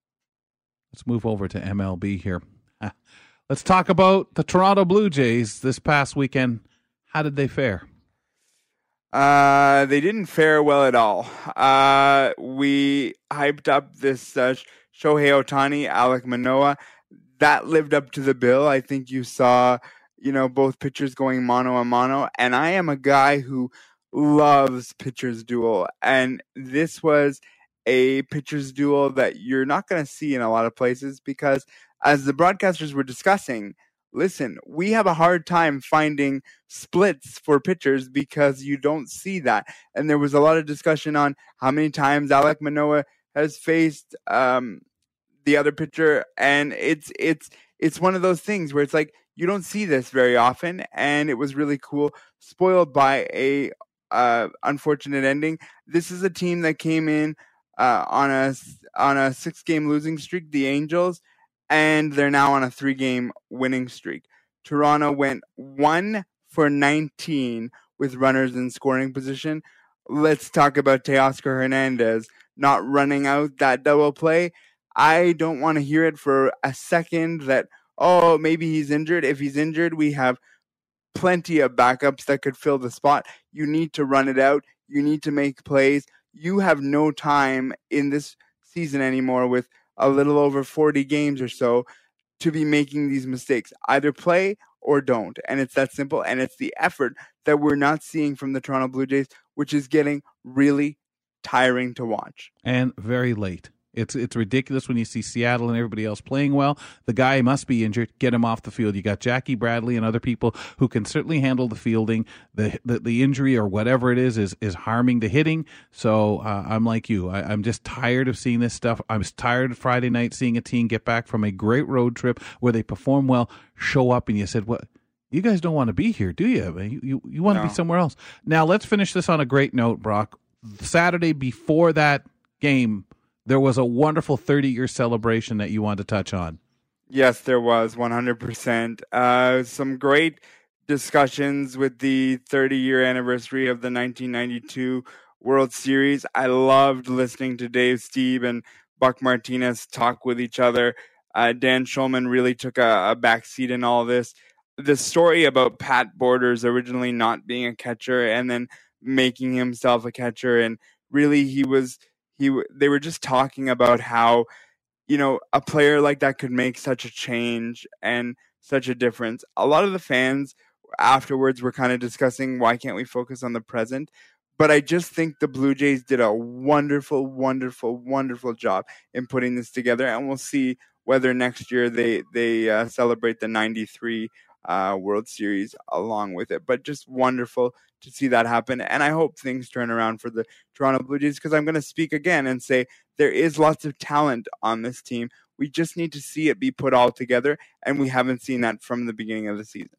Let's move over to MLB here. Let's talk about the Toronto Blue Jays this past weekend how did they fare? Uh, they didn't fare well at all. Uh, we hyped up this uh, Shohei Ohtani, Alek Manoah. That lived up to the bill. I think you saw, you know, both pitchers going mano a mano. And I am a guy who loves pitchers duel. And this was a pitcher's duel that you're not going to see in a lot of places because, as the broadcasters were discussing, listen, we have a hard time finding splits for pitchers because you don't see that. And there was a lot of discussion on how many times Alek Manoah has faced um, the other pitcher, and it's it's it's one of those things where it's like you don't see this very often, and it was really cool. Spoiled by a uh, unfortunate ending. This is a team that came in uh, on a on a six game losing streak, the Angels, and they're now on a three game winning streak. Toronto went one for 19 with runners in scoring position. Let's talk about Teoscar Hernandez not running out that double play. I don't want to hear it for a second that, oh, maybe he's injured. If he's injured, we have plenty of backups that could fill the spot. You need to run it out. You need to make plays. You have no time in this season anymore with a little over 40 games or so to be making these mistakes. Either play or don't. And it's that simple. And it's the effort that we're not seeing from the Toronto Blue Jays, which is getting really tiring to watch. And very late. It's it's ridiculous when you see Seattle and everybody else playing well. The guy must be injured. Get him off the field. You got Jackie Bradley and other people who can certainly handle the fielding. The the, the injury or whatever it is is is harming the hitting. So uh, I'm like you. I, am just tired of seeing this stuff. I'm tired Friday night seeing a team get back from a great road trip where they perform well, show up, and you said, "What? You guys don't want to be here, do you? You you, you want to be somewhere else." Now let's finish this on a great note, Brock. Saturday before that game there was a wonderful 30 year celebration that you wanted to touch on. Yes, there was 100%. Uh, some great discussions with the 30 year anniversary of the 1992 World Series. I loved listening to Dave Stieb and Buck Martinez talk with each other. Uh, Dan Shulman really took a, a backseat in all this. The story about Pat Borders originally not being a catcher and then making himself a catcher, and really he was he they were just talking about how you know a player like that could make such a change and such a difference. A lot of the fans afterwards were kind of discussing why can't we focus on the present. But I just think the Blue Jays did a wonderful, wonderful, wonderful job in putting this together, and we'll see whether next year they they uh, celebrate the '93 uh, World Series along with it. But just wonderful to see that happen. And I hope things turn around for the Toronto Blue Jays because I'm going to speak again and say there is lots of talent on this team. We just need to see it be put all together. And we haven't seen that from the beginning of the season.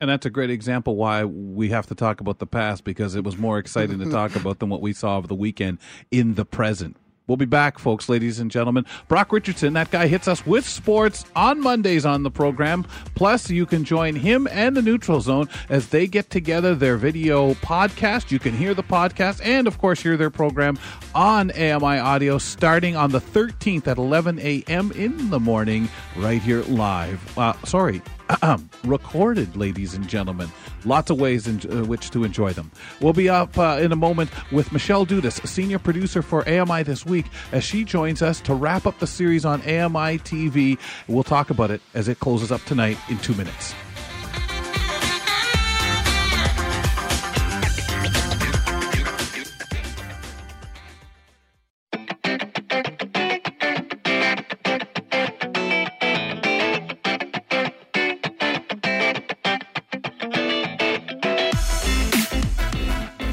And that's a great example why we have to talk about the past because it was more exciting to talk about than what we saw over the weekend in the present. We'll be back, folks, ladies and gentlemen. Brock Richardson, that guy hits us with sports on Mondays on the program. Plus, you can join him and the Neutral Zone as they get together their video podcast. You can hear the podcast and, of course, hear their program on AMI Audio starting on the 13th at 11 a.m. in the morning, right here live. Uh, sorry, recorded, ladies and gentlemen. Lots of ways in uh, which to enjoy them. We'll be up uh, in a moment with Michelle Dudas, senior producer for AMI this week, as she joins us to wrap up the series on AMI TV. We'll talk about it as it closes up tonight in two minutes.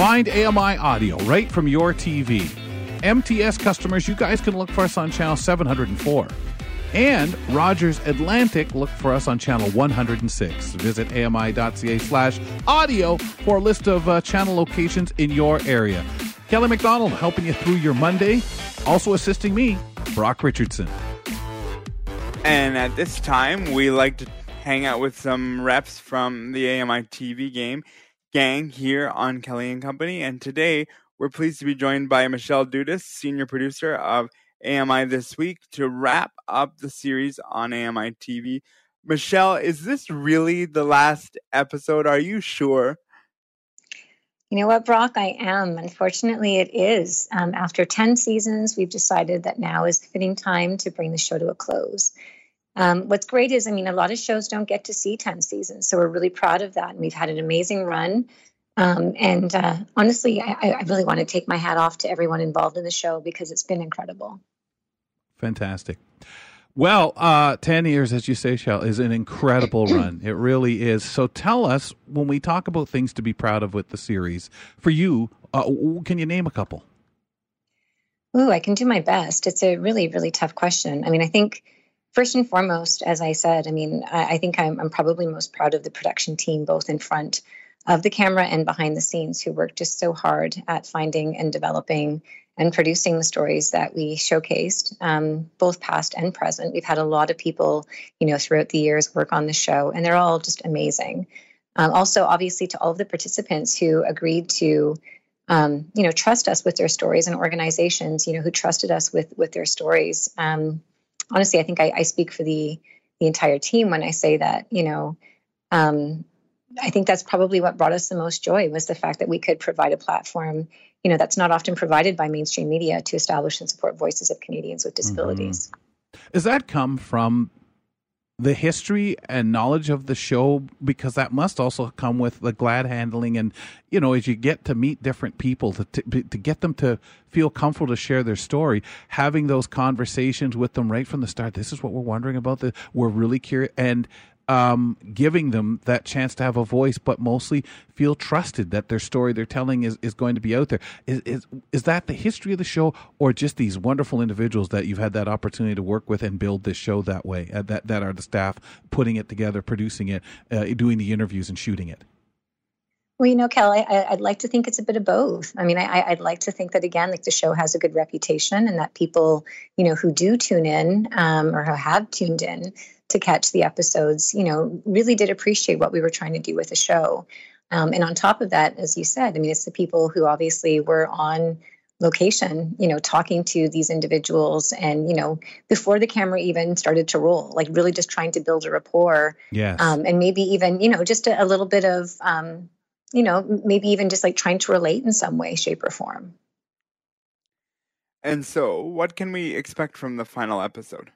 Find AMI audio right from your TV. MTS customers, you guys can look for us on channel 704. And Rogers Atlantic, look for us on channel 106. Visit ami.ca slash audio for a list of uh, channel locations in your area. Kelly McDonald helping you through your Monday. Also assisting me, Brock Richardson. And at this time, we like to hang out with some reps from the AMI TV game gang here on Kelly and Company. And today we're pleased to be joined by Michelle Dudas, senior producer of AMI This Week, to wrap up the series on AMI TV. Michelle, is this really the last episode? Are you sure? You know what, Brock? I am. Unfortunately, it is. Um, after 10 seasons, we've decided that now is the fitting time to bring the show to a close. Um, what's great is, I mean, a lot of shows don't get to see 10 seasons. So we're really proud of that. And we've had an amazing run. Um, and uh, honestly, I, I really want to take my hat off to everyone involved in the show because it's been incredible. Fantastic. Well, uh, 10 years, as you say, Shell, is an incredible run. It really is. So tell us, when we talk about things to be proud of with the series, for you, uh, can you name a couple? Ooh, I can do my best. It's a really, really tough question. I mean, I think first and foremost, as I said, I mean, I, I think I'm, I'm, probably most proud of the production team, both in front of the camera and behind the scenes, who worked just so hard at finding and developing and producing the stories that we showcased, um, both past and present. We've had a lot of people, you know, throughout the years work on the show, and they're all just amazing. Um, also, obviously, to all of the participants who agreed to um, you know, trust us with their stories and organizations, you know, who trusted us with with their stories. Um, honestly, I think I, I, speak for the the entire team when I say that, you know, um, I think that's probably what brought us the most joy was the fact that we could provide a platform, you know, that's not often provided by mainstream media to establish and support voices of Canadians with disabilities. Mm-hmm. Does that come from the history and knowledge of the show because that must also come with the glad handling and you know as you get to meet different people to to, to get them to feel comfortable to share their story having those conversations with them right from the start. This is what we're wondering about the we're really curious and um, giving them that chance to have a voice, but mostly feel trusted that their story they're telling is, is going to be out there. Is, is, is that the history of the show, or just these wonderful individuals that you've had that opportunity to work with and build this show that way? Uh, that that are the staff putting it together, producing it, uh, doing the interviews, and shooting it. Well, you know, Kel, I, would like to think it's a bit of both. I mean, I, would like to think that again, like the show has a good reputation, and that people, you know, who do tune in um, or who have tuned in to catch the episodes, you know, really did appreciate what we were trying to do with the show. Um, and on top of that, as you said, I mean, it's the people who obviously were on location, you know, talking to these individuals and, you know, before the camera even started to roll, like really just trying to build a rapport. Yes. Um, and maybe even, you know, just a, a little bit of, um, you know, maybe even just like trying to relate in some way, shape, or form. And so, what can we expect from the final episode?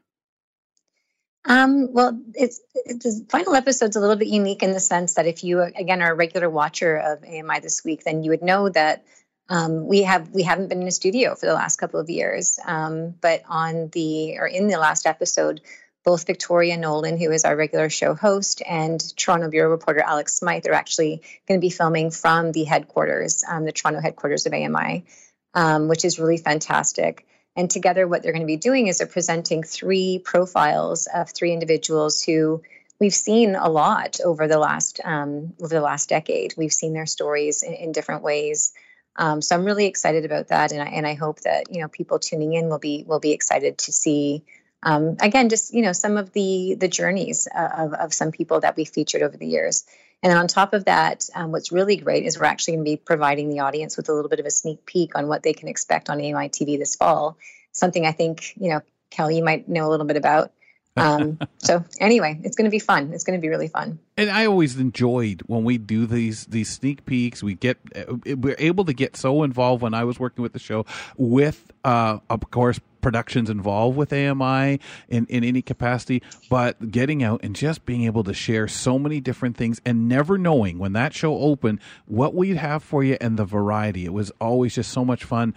Um, well, it's, it's the final episode's a little bit unique in the sense that if you again are a regular watcher of AMI this week, then you would know that um, we have we haven't been in a studio for the last couple of years. Um, but on the or in the last episode, both Victoria Nolan, who is our regular show host, and Toronto bureau reporter Alex Smythe are actually going to be filming from the headquarters, um, the Toronto headquarters of AMI, um, which is really fantastic. And together, what they're going to be doing is they're presenting three profiles of three individuals who we've seen a lot over the last um, over the last decade. We've seen their stories in, in different ways. Um, so I'm really excited about that, and I, and I hope that you know people tuning in will be will be excited to see um, again just you know some of the the journeys uh, of of some people that we featured over the years. And then on top of that, um, what's really great is we're actually going to be providing the audience with a little bit of a sneak peek on what they can expect on AMI TV this fall. Something I think, you know, Kelly, you might know a little bit about. Um, so anyway, it's going to be fun. It's going to be really fun. And I always enjoyed when we do these these sneak peeks. We get uh, we're able to get so involved. When I was working with the show, with uh, of course productions involved with AMI in, in any capacity, but getting out and just being able to share so many different things and never knowing when that show opened what we'd have for you and the variety. It was always just so much fun.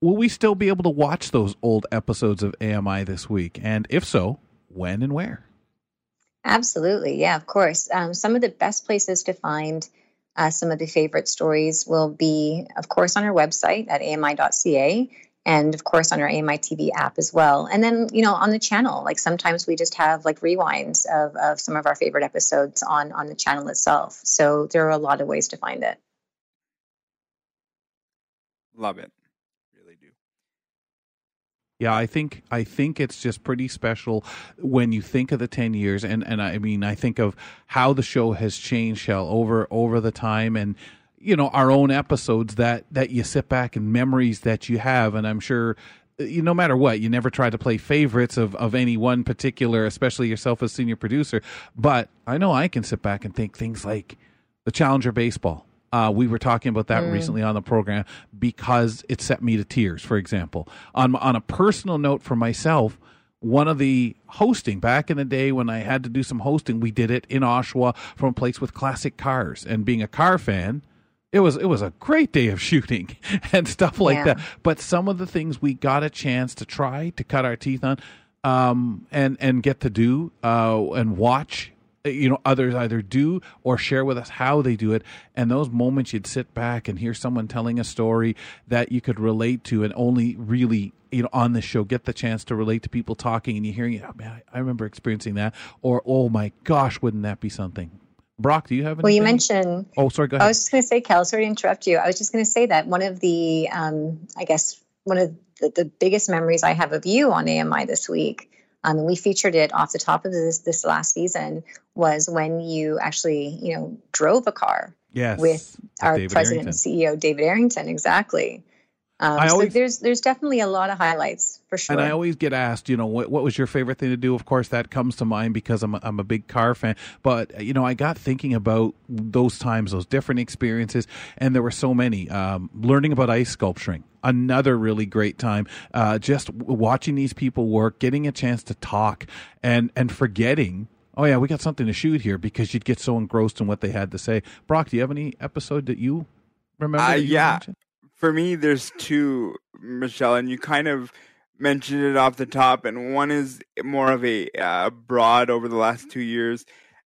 Will we still be able to watch those old episodes of AMI this week? And if so, when and where? Absolutely. Yeah, of course. Um, some of the best places to find uh, some of the favorite stories will be, of course, on our website at ami.ca and of course on our AMI TV app as well. And then, you know, on the channel, like sometimes we just have like rewinds of, of some of our favorite episodes on on the channel itself. So there are a lot of ways to find it. Love it. Really do. Yeah, I think I think it's just pretty special when you think of the ten years and, and I mean I think of how the show has changed Shell over over the time and you know our own episodes that that you sit back and memories that you have and i'm sure you no matter what you never try to play favorites of of any one particular especially yourself as senior producer but i know i can sit back and think things like the challenger baseball uh, we were talking about that mm. recently on the program because it set me to tears for example on on a personal note for myself one of the hosting back in the day when I had to do some hosting, we did it in Oshawa from a place with classic cars. And being a car fan, it was it was a great day of shooting and stuff like Yeah. that. But some of the things we got a chance to try to cut our teeth on, um, and and get to do uh, and watch. uh, You know, others either do or share with us how they do it, and those moments you'd sit back and hear someone telling a story that you could relate to, and only really you know on this show get the chance to relate to people talking, and you hearing, oh, man, I remember experiencing that, or oh my gosh, wouldn't that be something? Brock, do you have? Any? Well, you mentioned Oh, sorry. Go ahead. I was just going to say, Kel, sorry to interrupt you. I was just going to say that one of the, um, I guess, one of the, the biggest memories I have of you on AMI this week, um, and we featured it off the top of this this last season, was when you actually, you know, drove a car Yes, with our David president Errington. and CEO David Errington. Exactly. Um, I so always- there's there's definitely a lot of highlights for sure. And I always get asked, you know, what, what was your favorite thing to do? Of course, that comes to mind because I'm a, I'm a big car fan. But you know, I got thinking about those times, those different experiences, and there were so many. Um, learning about ice sculpturing, another really great time. Uh, just watching these people work, getting a chance to talk, and and forgetting. Oh yeah, we got something to shoot here because you'd get so engrossed in what they had to say. Brock, do you have any episode that you remember? Uh, that you yeah. mentioned? For me, there's two, Michelle, and you kind of mentioned it off the top, and one is more of a uh, broad over the last two years,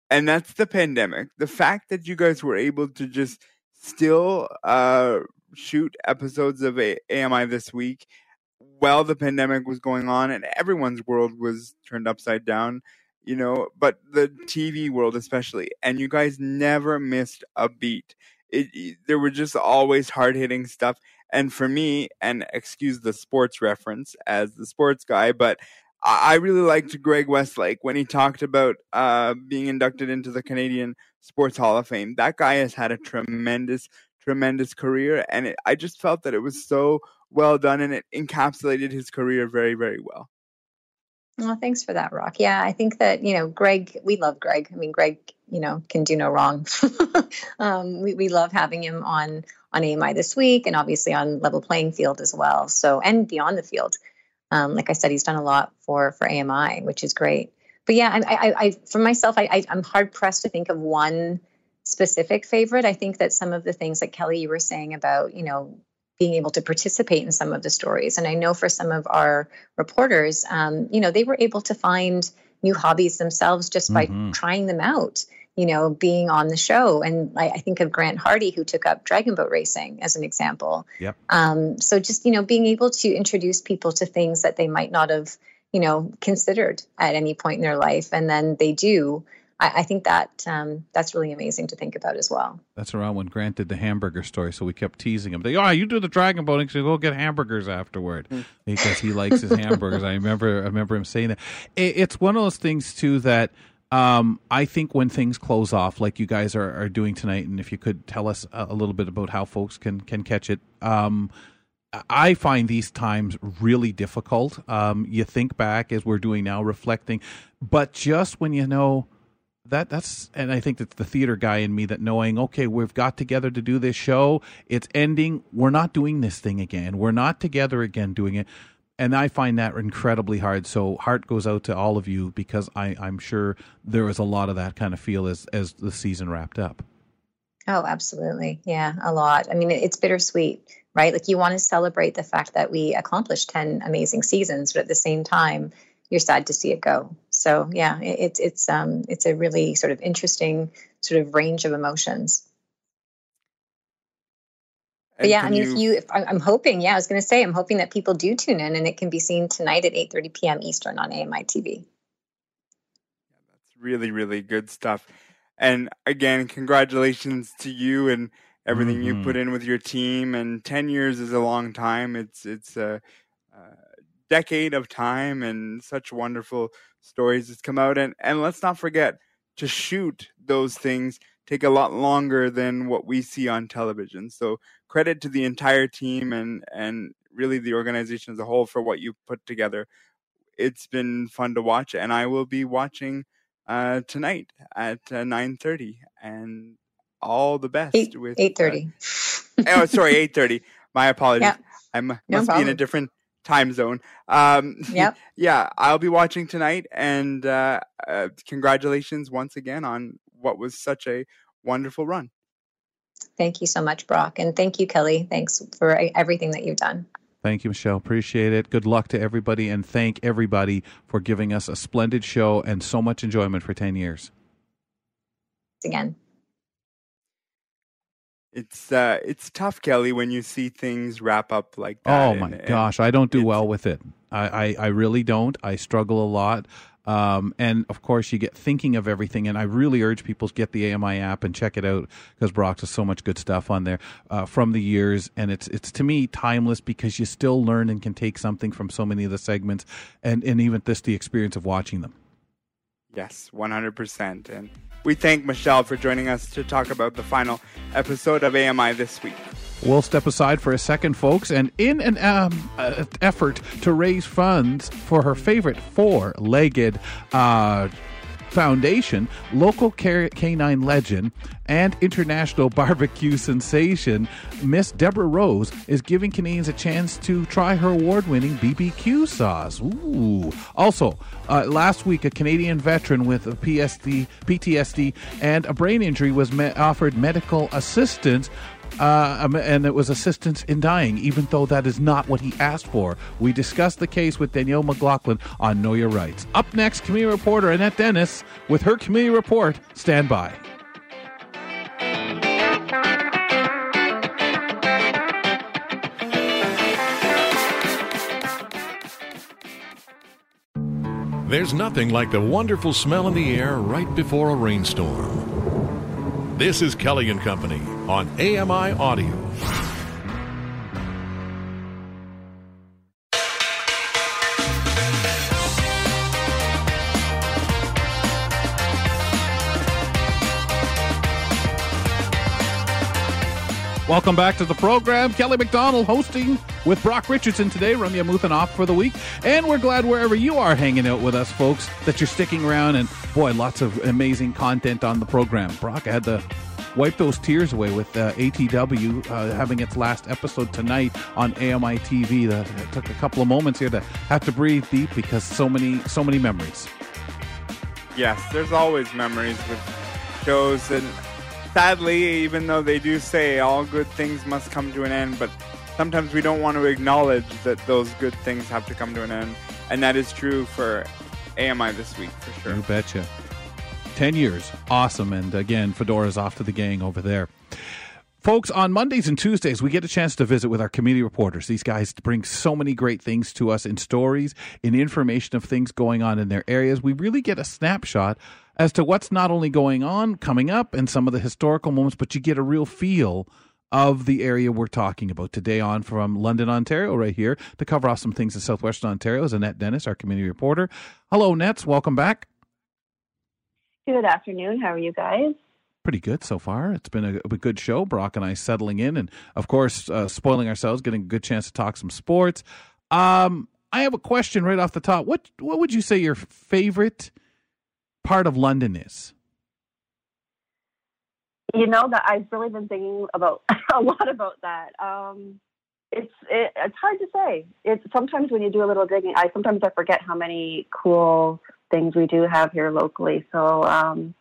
and that's the pandemic. The fact that you guys were able to just still uh, shoot episodes of a- AMI this week while the pandemic was going on and everyone's world was turned upside down, you know, but the TV world especially, and you guys never missed a beat. It, it- there were just always hard hitting stuff. And for me, and excuse the sports reference as the sports guy, but I really liked Greg Westlake when he talked about uh, being inducted into the Canadian Sports Hall of Fame. That guy has had a tremendous, tremendous career, and it, I just felt that it was so well done, and it encapsulated his career very, very well. Well, thanks for that, Rock. Yeah, I think that, you know, Greg, we love Greg. I mean, Greg, you know, can do no wrong. um, we, we love having him on on AMI this week and obviously on level playing field as well. So, and beyond the field. Um, like I said, he's done a lot for for AMI, which is great. But yeah, I, I, I for myself, I, I, I'm hard pressed to think of one specific favorite. I think that some of the things that Kelly you were saying about, you know, being able to participate in some of the stories, and I know for some of our reporters, um, you know, they were able to find new hobbies themselves just by Mhm. trying them out. You know, being on the show, and I, I think of Grant Hardy who took up dragon boat racing as an example. Yep. Um, so just you know, being able to introduce people to things that they might not have, you know, considered at any point in their life, and then they do. I, I think that um, that's really amazing to think about as well. That's around when Grant did the hamburger story, so we kept teasing him. They, oh, you do the dragon boating, so go get hamburgers afterward because he likes his hamburgers. I remember, I remember him saying that. It, it's one of those things too that um, I think when things close off, like you guys are, are doing tonight, and if you could tell us a, a little bit about how folks can can catch it. Um, I find these times really difficult. Um, you think back as we're doing now, reflecting, but just when you know that that's and I think that's the theater guy in me that knowing okay we've got together to do this show it's ending we're not doing this thing again we're not together again doing it and I find that incredibly hard so heart goes out to all of you because I I'm sure there was a lot of that kind of feel as as the season wrapped up Oh, absolutely. Yeah, a lot. I mean, it's bittersweet, right? Like you want to celebrate the fact that we accomplished 10 amazing seasons, but at the same time, you're sad to see it go. So, yeah, it, it's it's um it's a really sort of interesting sort of range of emotions. But And yeah, I can mean, if you, if I- I'm hoping, yeah, I was going to say, I'm hoping that people do tune in, and it can be seen tonight at 8:30 p.m. Eastern on AMI TV. That's really, really good stuff. And again, congratulations to you and everything you Mhm. put in with your team. And ten years is a long time. It's it's a, a decade of time and such wonderful stories that's come out. And and let's not forget to shoot those things take a lot longer than what we see on television. So credit to the entire team and and really the organization as a whole for what you put together. It's been fun to watch, and I will be watching uh, tonight at uh, nine thirty. And all the best Eight with eight thirty. Uh, oh, sorry, eight thirty. My apologies. Yeah. I must No be in a different time zone. Um, Yep. yeah, I'll be watching tonight, and uh, uh, congratulations once again on what was such a wonderful run. Thank you so much, Brock. And thank you, Kelly. Thanks for everything that you've done. Thank you, Michelle. Appreciate it. Good luck to everybody, and thank everybody for giving us a splendid show and so much enjoyment for 10 years. Again. It's uh, it's tough, Kelly, when you see things wrap up like that. Oh my and, gosh, I don't do well with it. I, I, I really don't. I struggle a lot. Um, and of course, you get thinking of everything. And I really urge people to get the AMI app and check it out because Brock has so much good stuff on there uh, from the years. And it's it's to me timeless because you still learn and can take something from so many of the segments, and and even this the experience of watching them. Yes, one hundred percent. And we thank Michelle for joining us to talk about the final episode of AMI this week. We'll step aside for a second, folks, and in an um, uh, effort to raise funds for her favorite four legged uh, foundation, local canine legend, and international barbecue sensation, Miss Deborah Rose is giving Canadians a chance to try her award winning BBQ sauce. Ooh. Also, uh, last week, a Canadian veteran with a PSD, PTSD and a brain injury was me- offered medical assistance uh, um, and it was assistance in dying, even though that is not what he asked for. We discussed the case with Danielle McLaughlin on Know Your Rights. Up next, community reporter Annette Dennis with her community report. Stand by. There's nothing like the wonderful smell in the air right before a rainstorm. This is Kelly and Company on AMI Audio. Welcome back to the program. Kelly McDonald hosting with Brock Richardson today. Ramya Muthan off for the week. And we're glad wherever you are hanging out with us, folks, that you're sticking around. And boy, lots of amazing content on the program. Brock, I had to wipe those tears away with uh, ATW uh, having its last episode tonight on AMI TV. That it took a couple of moments here to have to breathe deep because so many, so many memories. Yes, there's always memories with shows, and sadly, even though they do say all good things must come to an end, but sometimes we don't want to acknowledge that those good things have to come to an end, and that is true for AMI this week for sure. You betcha. 10 years. Awesome. And again, Fedora's off to the gang over there. Folks, on Mondays and Tuesdays, we get a chance to visit with our community reporters. These guys bring so many great things to us in stories, in information of things going on in their areas. We really get a snapshot as to what's not only going on, coming up, and some of the historical moments, but you get a real feel of the area we're talking about. Today on from London, Ontario, right here, to cover off some things in southwestern Ontario is Annette Dennis, our community reporter. Hello, Nets. Welcome back. Good afternoon. How are you guys? Pretty good so far. It's been a, a good show. Brock and I settling in, and of course, uh, spoiling ourselves, getting a good chance to talk some sports. Um, I have a question right off the top. What what would you say your favorite part of London is? You know that I've really been thinking about a lot about that. Um, it's it, it's hard to say. It's sometimes when you do a little digging, I sometimes I forget how many cool things we do have here locally. So um,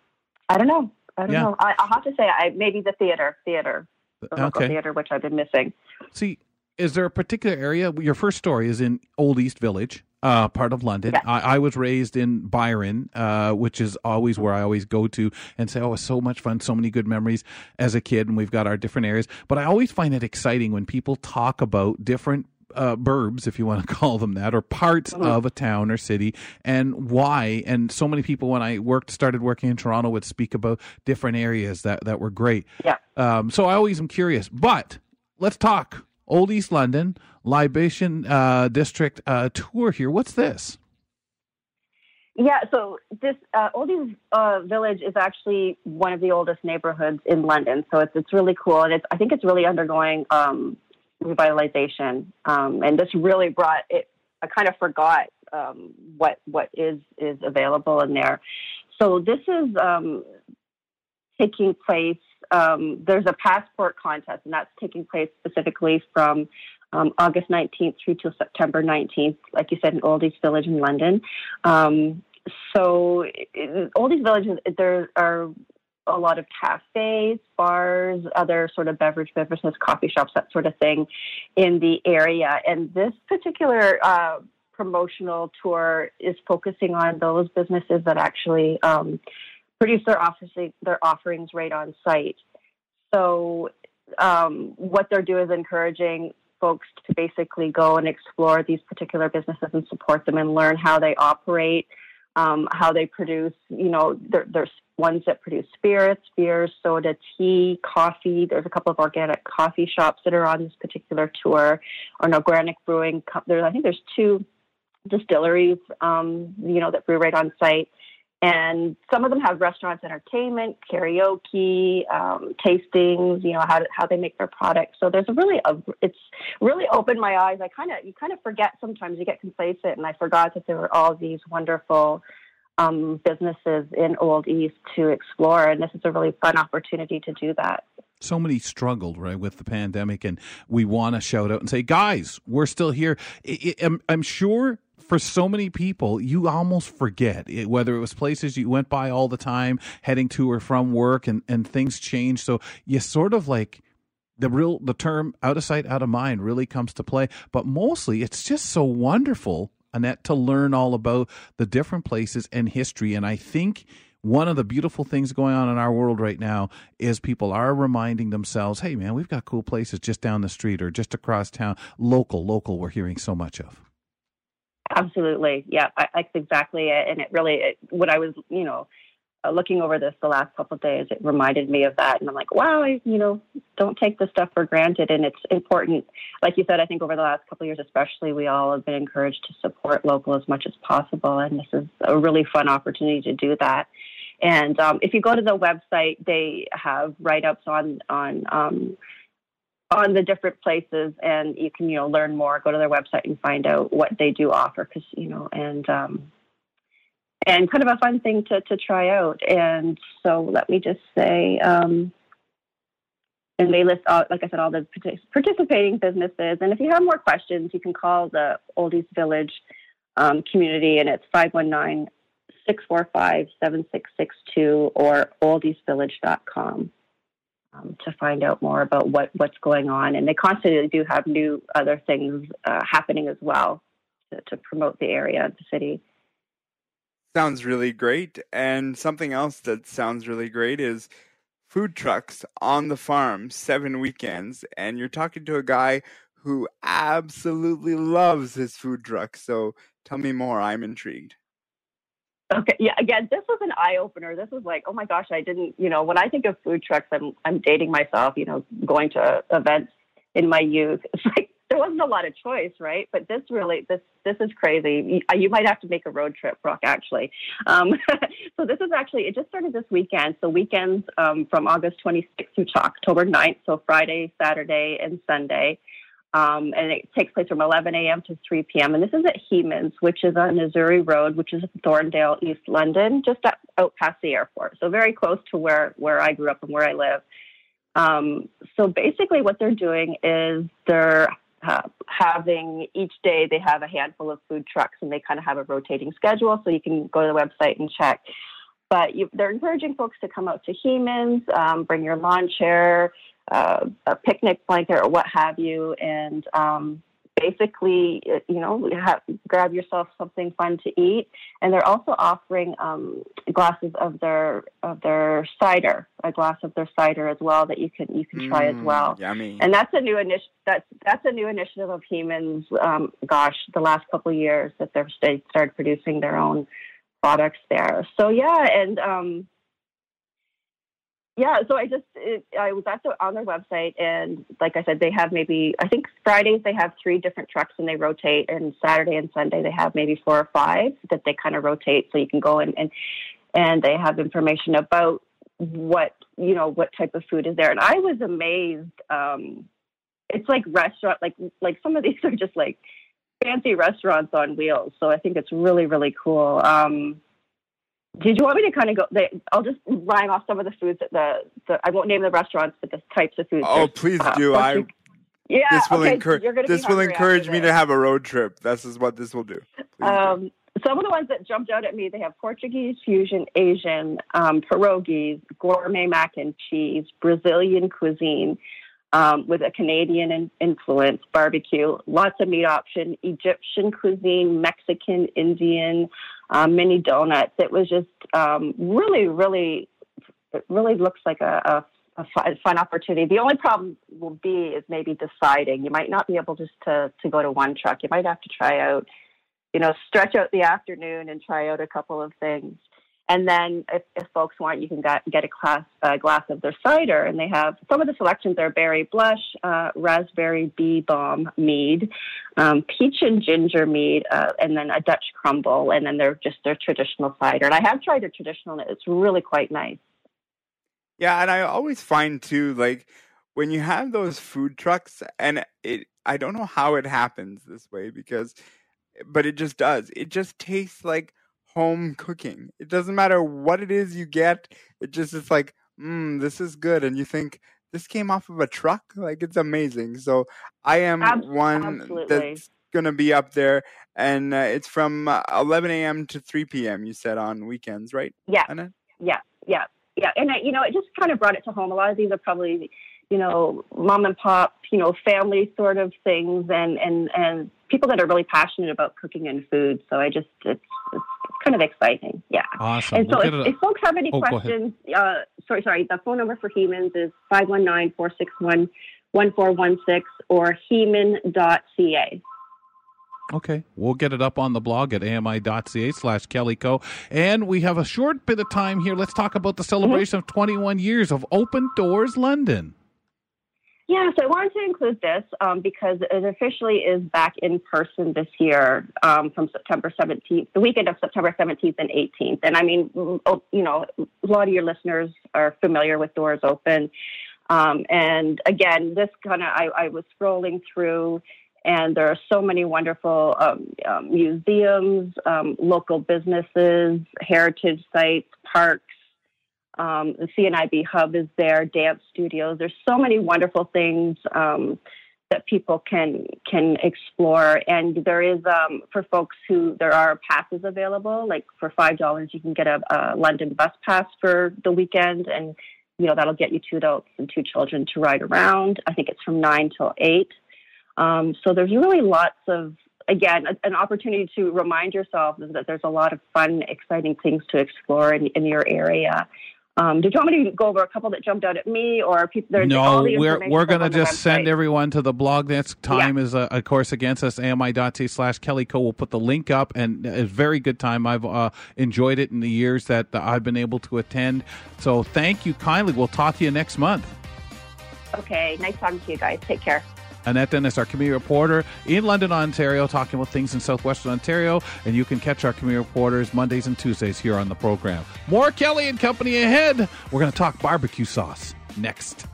I don't know. I don't yeah. know. I, will have to say, I maybe the theater, theater, the local okay. theater, which I've been missing. See, is there a particular area? Your first story is in Old East Village, uh, part of London. I, I, was raised in Byron, uh, which is always where I always go to and say, "Oh, it's so much fun, so many good memories as a kid." And we've got our different areas, but I always find it exciting when people talk about different uh, burbs, if you want to call them that, or parts mm-hmm. of a town or city, and why. And so many people, when I worked, started working in Toronto, would speak about different areas that that were great. Yeah. Um, so I always am curious. But let's talk Old East London Libation uh, District uh, tour here. What's this? Yeah, so this uh, Old East uh, Village is actually one of the oldest neighborhoods in London. So it's it's really cool, and it's I think it's really undergoing um, revitalization, um, and this really brought it. I kind of forgot um, what what is is available in there. So this is um, taking place. Um, there's a passport contest, and that's taking place specifically from um, August 19th through to September 19th, like you said, in Old East Village in London. Um, so, in Old East Village, there are a lot of cafes, bars, other sort of beverage businesses, coffee shops, that sort of thing in the area. And this particular uh, promotional tour is focusing on those businesses that actually um, produce their, office, their offerings right on site. So, um, what they're doing is encouraging folks to basically go and explore these particular businesses and support them and learn how they operate, um, how they produce. You know, there, there's ones that produce spirits, beers, soda, tea, coffee. There's a couple of organic coffee shops that are on this particular tour, or an organic brewing. There's, I think there's two distilleries, um, you know, that brew right on site. And some of them have restaurants, entertainment, karaoke, um, tastings. You know how how they make their products. So there's a really a, it's really opened my eyes. I kind of you kind of forget sometimes you get complacent, and I forgot that there were all these wonderful um, businesses in Old East to explore, and this is a really fun opportunity to do that. So many struggled right with the pandemic, and we want to shout out and say, "Guys, we're still here." I'm, I'm sure for so many people, you almost forget it, whether it was places you went by all the time, heading to or from work, and and things change. So you sort of like the real the term out of sight out of mind really comes to play but mostly it's just so wonderful annette to learn all about the different places and history and i think one of the beautiful things going on in our world right now is people are reminding themselves hey man we've got cool places just down the street or just across town local local we're hearing so much of Absolutely. Yeah, I, that's exactly it. And it really, it, when I was, you know, uh, looking over this the last couple of days, it reminded me of that. And I'm like, wow, I, you know, don't take this stuff for granted. And it's important. Like you said, I think over the last couple of years, especially, we all have been encouraged to support local as much as possible. And this is a really fun opportunity to do that. And um, if you go to the website, they have write ups on, on, um, on the different places and you can you know learn more go to their website and find out what they do offer because you know and um and kind of a fun thing to to try out and so let me just say um and they list all, like I said, all the participating businesses. And if you have more questions, you can call the Old East Village um, community, and it's 519 645 7662 or oldeastvillage.com um, to find out more about what, what's going on. And they constantly do have new other things uh, happening as well to, to promote the area, the city. Sounds really great. And something else that sounds really great is food trucks on the farm, seven weekends. And you're talking to a guy who absolutely loves his food truck. So tell me more. I'm intrigued. Okay, yeah. Again, this was an eye opener. This was like, oh my gosh, I didn't. You know, when I think of food trucks, I'm I'm dating myself. You know, going to events in my youth. It's like there wasn't a lot of choice, right? But this really, this this is crazy. You, you might have to make a road trip, Brock. Actually, um, so this is actually it just started this weekend. So weekends um, from August 26th through October 9th. So Friday, Saturday, and Sunday. Um, and it takes place from 11 a.m. to 3 p.m. And this is at Heeman's, which is on Nissouri Road, which is Thorndale, East London, just out past the airport. So very close to where, where I grew up and where I live. Um, so basically, what they're doing is they're uh, having each day they have a handful of food trucks and they kind of have a rotating schedule. So you can go to the website and check. But you, they're encouraging folks to come out to Heeman's, um, bring your lawn chair, uh, a picnic blanket or what have you, and um, basically, you know, have, grab yourself something fun to eat. And they're also offering um, glasses of their of their cider, a glass of their cider as well that you can you can try mm, as well. Yummy. And that's a new initiative. That's that's a new initiative of Heeman's. Um, gosh, the last couple of years that they've started producing their own products there. So yeah, and um, yeah, so I just it, I was at the on their website, and like I said, they have maybe I think Fridays they have three different trucks and they rotate, and Saturday and Sunday they have maybe four or five that they kind of rotate, so you can go in and and they have information about what you know what type of food is there, and I was amazed. Um, it's like restaurant, like like some of these are just like fancy restaurants on wheels, so I think it's really really cool. Um, did you want me to kind of go? I'll just rhyme off some of the foods that the, the I won't name the restaurants, but the types of foods. Oh, please uh, do. I yeah. this will okay, encourage you're this will encourage me this. to have a road trip. This is what this will do. Please do. Um, some of the ones that jumped out at me, they have Portuguese, fusion, Asian, um, pierogies, gourmet mac and cheese, Brazilian cuisine um, with a Canadian in- influence, barbecue, lots of meat option, Egyptian cuisine, Mexican, Indian, um, mini donuts. It was just um, really, really, it really looks like a, a, a fun opportunity. The only problem will be is maybe deciding. You might not be able just to, to go to one truck. You might have to try out you know, stretch out the afternoon and try out a couple of things. And then, if, if folks want, you can get, get a, class, a glass of their cider. And they have some of the selections are berry blush, uh, raspberry bee balm mead, um, peach and ginger mead, uh, and then a Dutch crumble. And then they're just their traditional cider. And I have tried their traditional, and it's really quite nice. Yeah, and I always find too, like when you have those food trucks, and it, I don't know how it happens this way because but it just does. It just tastes like home cooking. It doesn't matter what it is you get. It just is like, mm, this is good, and you think this came off of a truck. Like it's amazing. So I am one that's gonna be up there, and uh, it's from uh, 11 a.m. to 3 p.m. You said on weekends, right? Yeah, Anna? yeah, yeah, yeah. And uh, you know, it just kind of brought it to home. A lot of these are probably you know, mom and pop, you know, family sort of things, and and and people that are really passionate about cooking and food. So I just it's it's, kind of exciting, yeah. Awesome. And so we'll if, if, folks have any oh, questions, uh, sorry, sorry, the phone number for Heeman's is 519-461-1416 or heman.ca. Okay, we'll get it up on the blog at ami.ca slash kellyco. And we have a short bit of time here. Let's talk about the celebration mm-hmm. of 21 years of Open Doors London. Yeah, so I wanted to include this um, because it officially is back in person this year um, from September 17th, the weekend of September 17th and 18th. And I mean, oh, you know, a lot of your listeners are familiar with Doors Open. Um, and again, this kind of, I, I, was scrolling through, and there are so many wonderful um, um, museums, um, local businesses, heritage sites, parks um, the CNIB hub is there, dance studios. There's so many wonderful things um, that people can can explore. And there is um, for folks who there are passes available. Like for five dollars, you can get a, a, London bus pass for the weekend, and you know that'll get you two adults and two children to ride around. I think it's from nine till eight. Um, so there's really lots of again, an opportunity to remind yourself that there's a lot of fun, exciting things to explore in, in your area. Um, did you want me to go over a couple that jumped out at me, or people? There's no, we're we're going to just send everyone to the blog. That's time yeah. is uh, of course against us. AMI.t slash Kelly Co. We'll put the link up, and a very good time. I've uh, enjoyed it in the years that I've been able to attend. So thank you kindly. We'll talk to you next month. Okay, nice talking to you guys. Take care. Annette Dennis, our community reporter in London, Ontario, talking about things in southwestern Ontario. And you can catch our community reporters Mondays and Tuesdays here on the program. More Kelly and Company ahead. We're going to talk barbecue sauce next.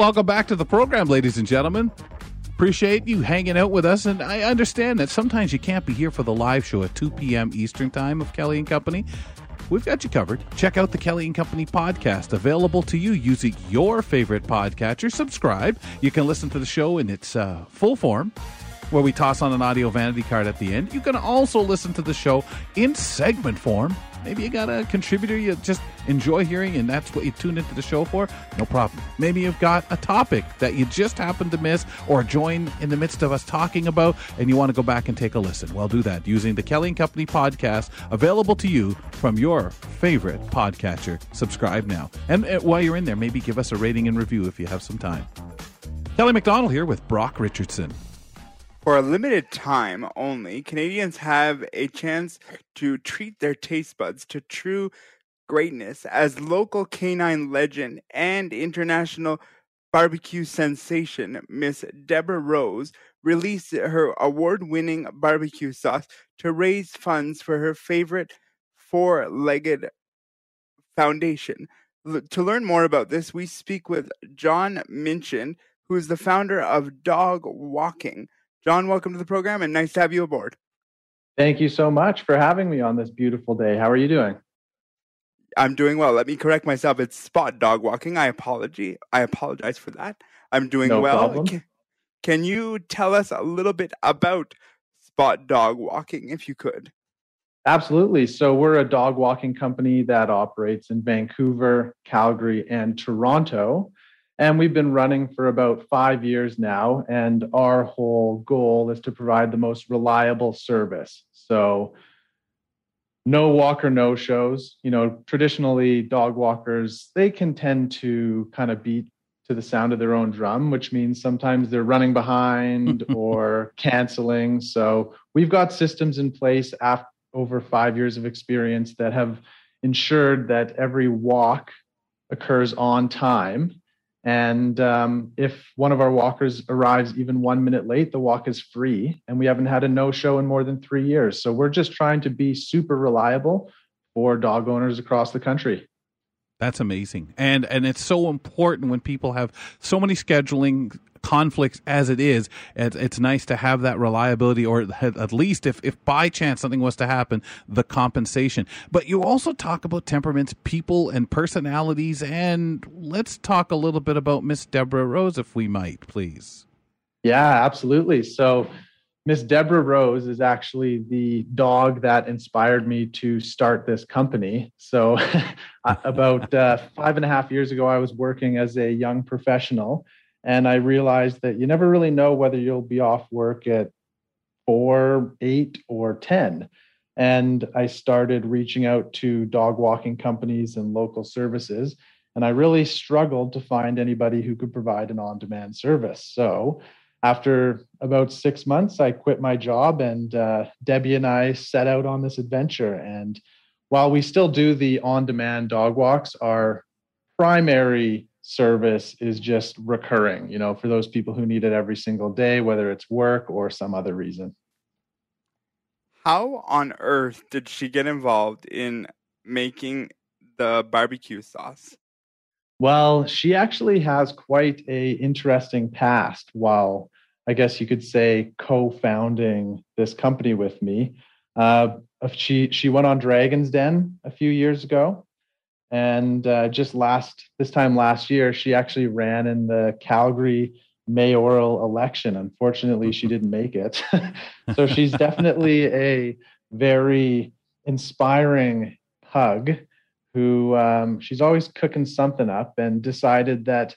Welcome back to the program, ladies and gentlemen. Appreciate you hanging out with us, and I understand that sometimes you can't be here for the live show at 2 p.m. Eastern Time of Kelly and Company. We've got you covered. Check out the Kelly and Company podcast, available to you using your favorite podcatcher. Subscribe. You can listen to the show in its uh, full form where we toss on an audio vanity card at the end. You can also listen to the show in segment form Maybe you got a contributor you just enjoy hearing and that's what you tune into the show for. No problem. Maybe you've got a topic that you just happened to miss or join in the midst of us talking about and you want to go back and take a listen. Well, do that using the Kelly and Company podcast available to you from your favorite podcatcher. Subscribe now. And uh, while you're in there, maybe give us a rating and review if you have some time. Kelly McDonald here with Brock Richardson. For a limited time only, Canadians have a chance to treat their taste buds to true greatness as local canine legend and international barbecue sensation Miss Deborah Rose released her award winning barbecue sauce to raise funds for her favorite Four Legged Foundation. To learn more about this, we speak with John Minchin, who is the founder of Dog Walking. John, welcome to the program and nice to have you aboard. Thank you so much for having me on this beautiful day. How are you doing? I'm doing well. Let me correct myself. It's spot dog walking. I apology. I apologize for that. I'm doing No well. problem. Can, can you tell us a little bit about spot dog walking, if you could? Absolutely. So, we're a dog walking company that operates in Vancouver, Calgary, and Toronto. And we've been running for about five years now. And our whole goal is to provide the most reliable service. So, no walker, no shows. You know, traditionally, dog walkers, they can tend to kind of beat to the sound of their own drum, which means sometimes they're running behind or canceling. So, we've got systems in place after over five years of experience that have ensured that every walk occurs on time. And um, if one of our walkers arrives even one minute late, the walk is free. And we haven't had a no show in more than three years. So we're just trying to be super reliable for dog owners across the country. That's amazing. And and it's so important when people have so many scheduling conflicts as it is it's, it's nice to have that reliability or at at least if if by chance something was to happen the compensation but you also talk about temperaments people and personalities and let's talk a little bit about miss deborah rose if we might please Yeah, absolutely. So, Miss Deborah Rose is actually the dog that inspired me to start this company. So, about uh, five and a half years ago, I was working as a young professional, and I realized that you never really know whether you'll be off work at four, eight, or 10. And I started reaching out to dog walking companies and local services. And I really struggled to find anybody who could provide an on demand service. So, after about six months, I quit my job, and uh, Debbie and I set out on this adventure. And while we still do the on demand dog walks, our primary service is just recurring, you know, for those people who need it every single day, whether it's work or some other reason. How on earth did she get involved in making the barbecue sauce? Well, she actually has quite a interesting past. While I guess you could say co-founding this company with me, uh, she she went on Dragon's Den a few years ago, and uh, just last this time last year, she actually ran in the Calgary mayoral election. Unfortunately, she didn't make it. so she's definitely a very inspiring pug who um, she's always cooking something up and decided that,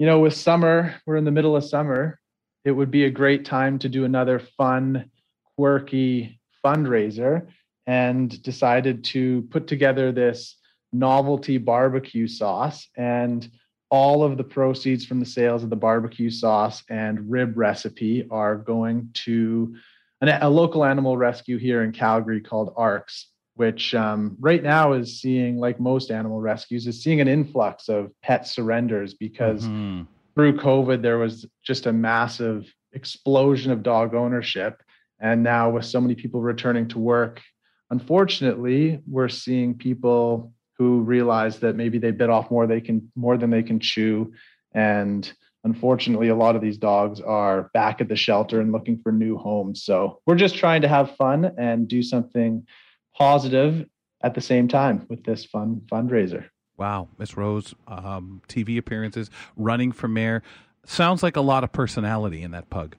you know, with summer, we're in the middle of summer, it would be a great time to do another fun, quirky fundraiser and decided to put together this novelty barbecue sauce and all of the proceeds from the sales of the barbecue sauce and rib recipe are going to an, a local animal rescue here in Calgary called AARCS, which um, right now is seeing, like most animal rescues, is seeing an influx of pet surrenders because Mhm. through COVID, there was just a massive explosion of dog ownership. And now, with so many people returning to work, unfortunately, we're seeing people who realize that maybe they bit off more they can more than they can chew, and unfortunately, a lot of these dogs are back at the shelter and looking for new homes. So we're just trying to have fun and do something positive at the same time with this fun fundraiser. Wow, Miss Rose, um, TV appearances, running for mayor. Sounds like a lot of personality in that pug.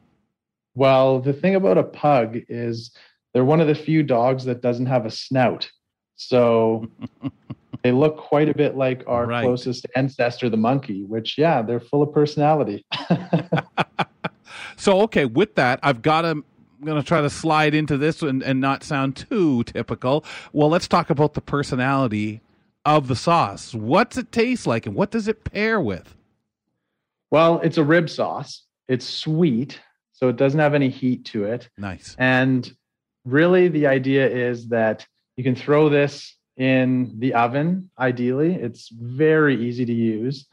Well, the thing about a pug is they're one of the few dogs that doesn't have a snout. So they look quite a bit like our Right. closest ancestor, the monkey, which, yeah, they're full of personality. So, okay, with that, I've got to. I'm going to try to slide into this and, and not sound too typical. Well, let's talk about the personality of the sauce. What's it taste like and what does it pair with? well, it's a rib sauce. It's sweet, so it doesn't have any heat to it. Nice. And really, the idea is that you can throw this in the oven, ideally. It's very easy to use.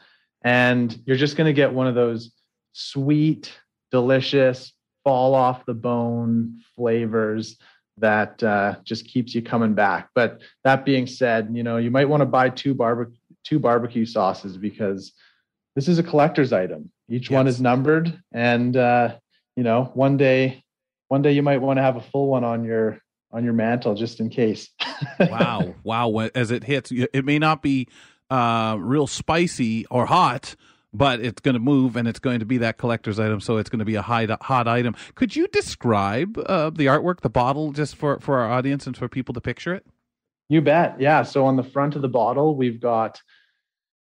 And you're just going to get one of those sweet, delicious, fall off the bone flavors that uh, just keeps you coming back. But that being said, you know, you might want to buy two barbecue two barbecue sauces because this is a collector's item. Each yes. one is numbered, and uh, you know, one day, one day you might want to have a full one on your on your mantle just in case. wow, wow! As it hits, it may not be uh, real spicy or hot, but it's going to move and it's going to be that collector's item. So it's going to be a hot, hot item. Could you describe uh, the artwork, the bottle, just for, for our audience and for people to picture it? You bet. Yeah. So on the front of the bottle, we've got,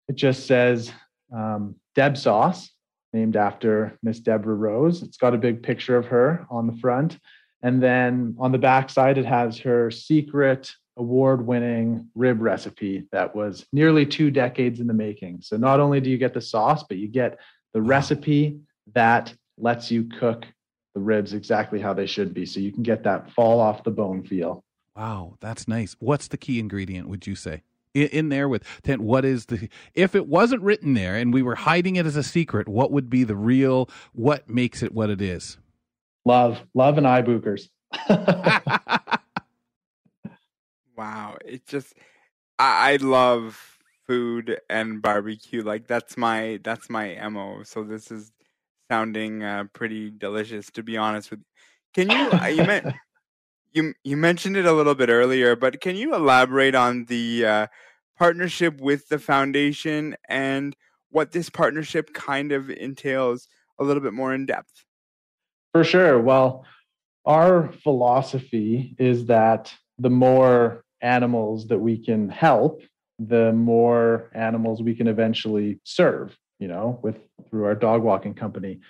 it just says um, Deb Sauce, named after Miss Deborah Rose. It's got a big picture of her on the front. And then on the back side, it has her secret award winning rib recipe that was nearly two decades in the making. So not only do you get the sauce, but you get the recipe that lets you cook the ribs exactly how they should be. So you can get that fall off the bone feel. Wow, that's nice. What's the key ingredient, would you say? In, there with Tent, what is the if it wasn't written there and we were hiding it as a secret, what would be the real what makes it what it is? Love, love and eye boogers. Wow, it just I, I love food and barbecue. Like that's my that's my mo. So this is sounding uh, pretty delicious, to be honest with you. Can you uh, you meant you you mentioned it a little bit earlier, but can you elaborate on the uh, partnership with the foundation and what this partnership kind of entails a little bit more in depth? For sure. Well, our philosophy is that the more animals that we can help, the more animals we can eventually serve, you know, with through our dog walking company.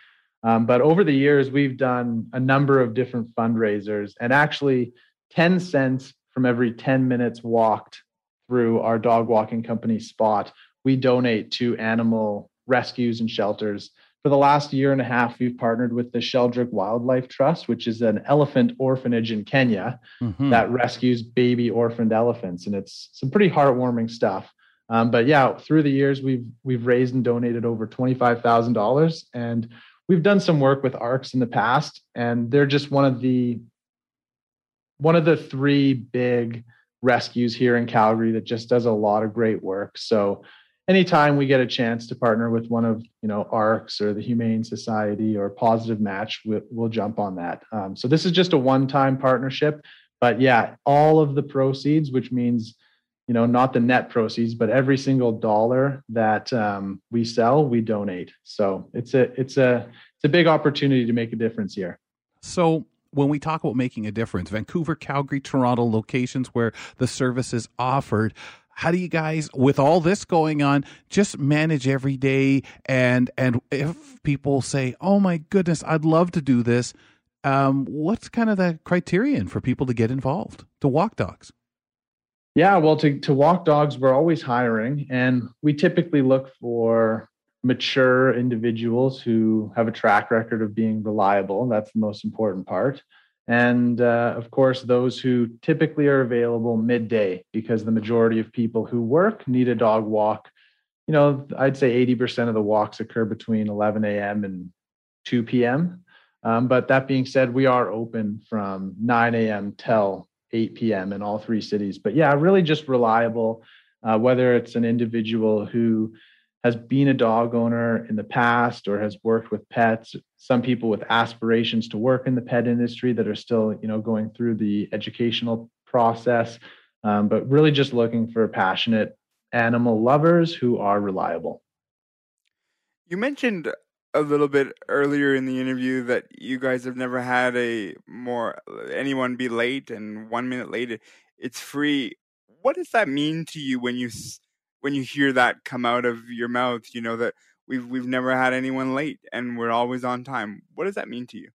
Um, but over the years, we've done a number of different fundraisers, and actually, 10 cents from every 10 minutes walked through our dog walking company spot, we donate to animal rescues and shelters for the last year and a half, we've partnered with the Sheldrick Wildlife Trust, which is an elephant orphanage in Kenya mm-hmm. that rescues baby orphaned elephants, and it's some pretty heartwarming stuff. Um, but yeah, through the years, we've we've raised and donated over twenty five thousand dollars, and we've done some work with AARCS in the past, and they're just one of the one of the three big rescues here in Calgary that just does a lot of great work. So anytime we get a chance to partner with one of you know arcs or the humane society or positive match we'll, we'll jump on that. Um, so this is just a one-time partnership but yeah all of the proceeds which means you know not the net proceeds but every single dollar that um, we sell we donate. So it's a it's a it's a big opportunity to make a difference here. So when we talk about making a difference, Vancouver, Calgary, Toronto locations where the service is offered, how do you guys with all this going on just manage every day? And and if people say oh my goodness i'd love to do this um, what's kind of the criterion for people to get involved to walk dogs? Yeah well to, to walk dogs we're always hiring and we typically look for mature individuals who have a track record of being reliable that's the most important part and uh, of course those who typically are available midday because the majority of people who work need a dog walk. You know i'd say 80% of the walks occur between 11 a.m and 2 p.m um, but that being said we are open from 9 a.m till 8 p.m in all three cities. But yeah really just reliable uh, whether it's an individual who has been a dog owner in the past or has worked with pets some people with aspirations to work in the pet industry that are still you know going through the educational process um, but really just looking for passionate animal lovers who are reliable. You mentioned a little bit earlier in the interview that you guys have never had a more anyone be late and one minute late it's free. What does that mean to you when you when you hear that come out of your mouth, you know that we've we've never had anyone late and we're always on time. What does that mean to you?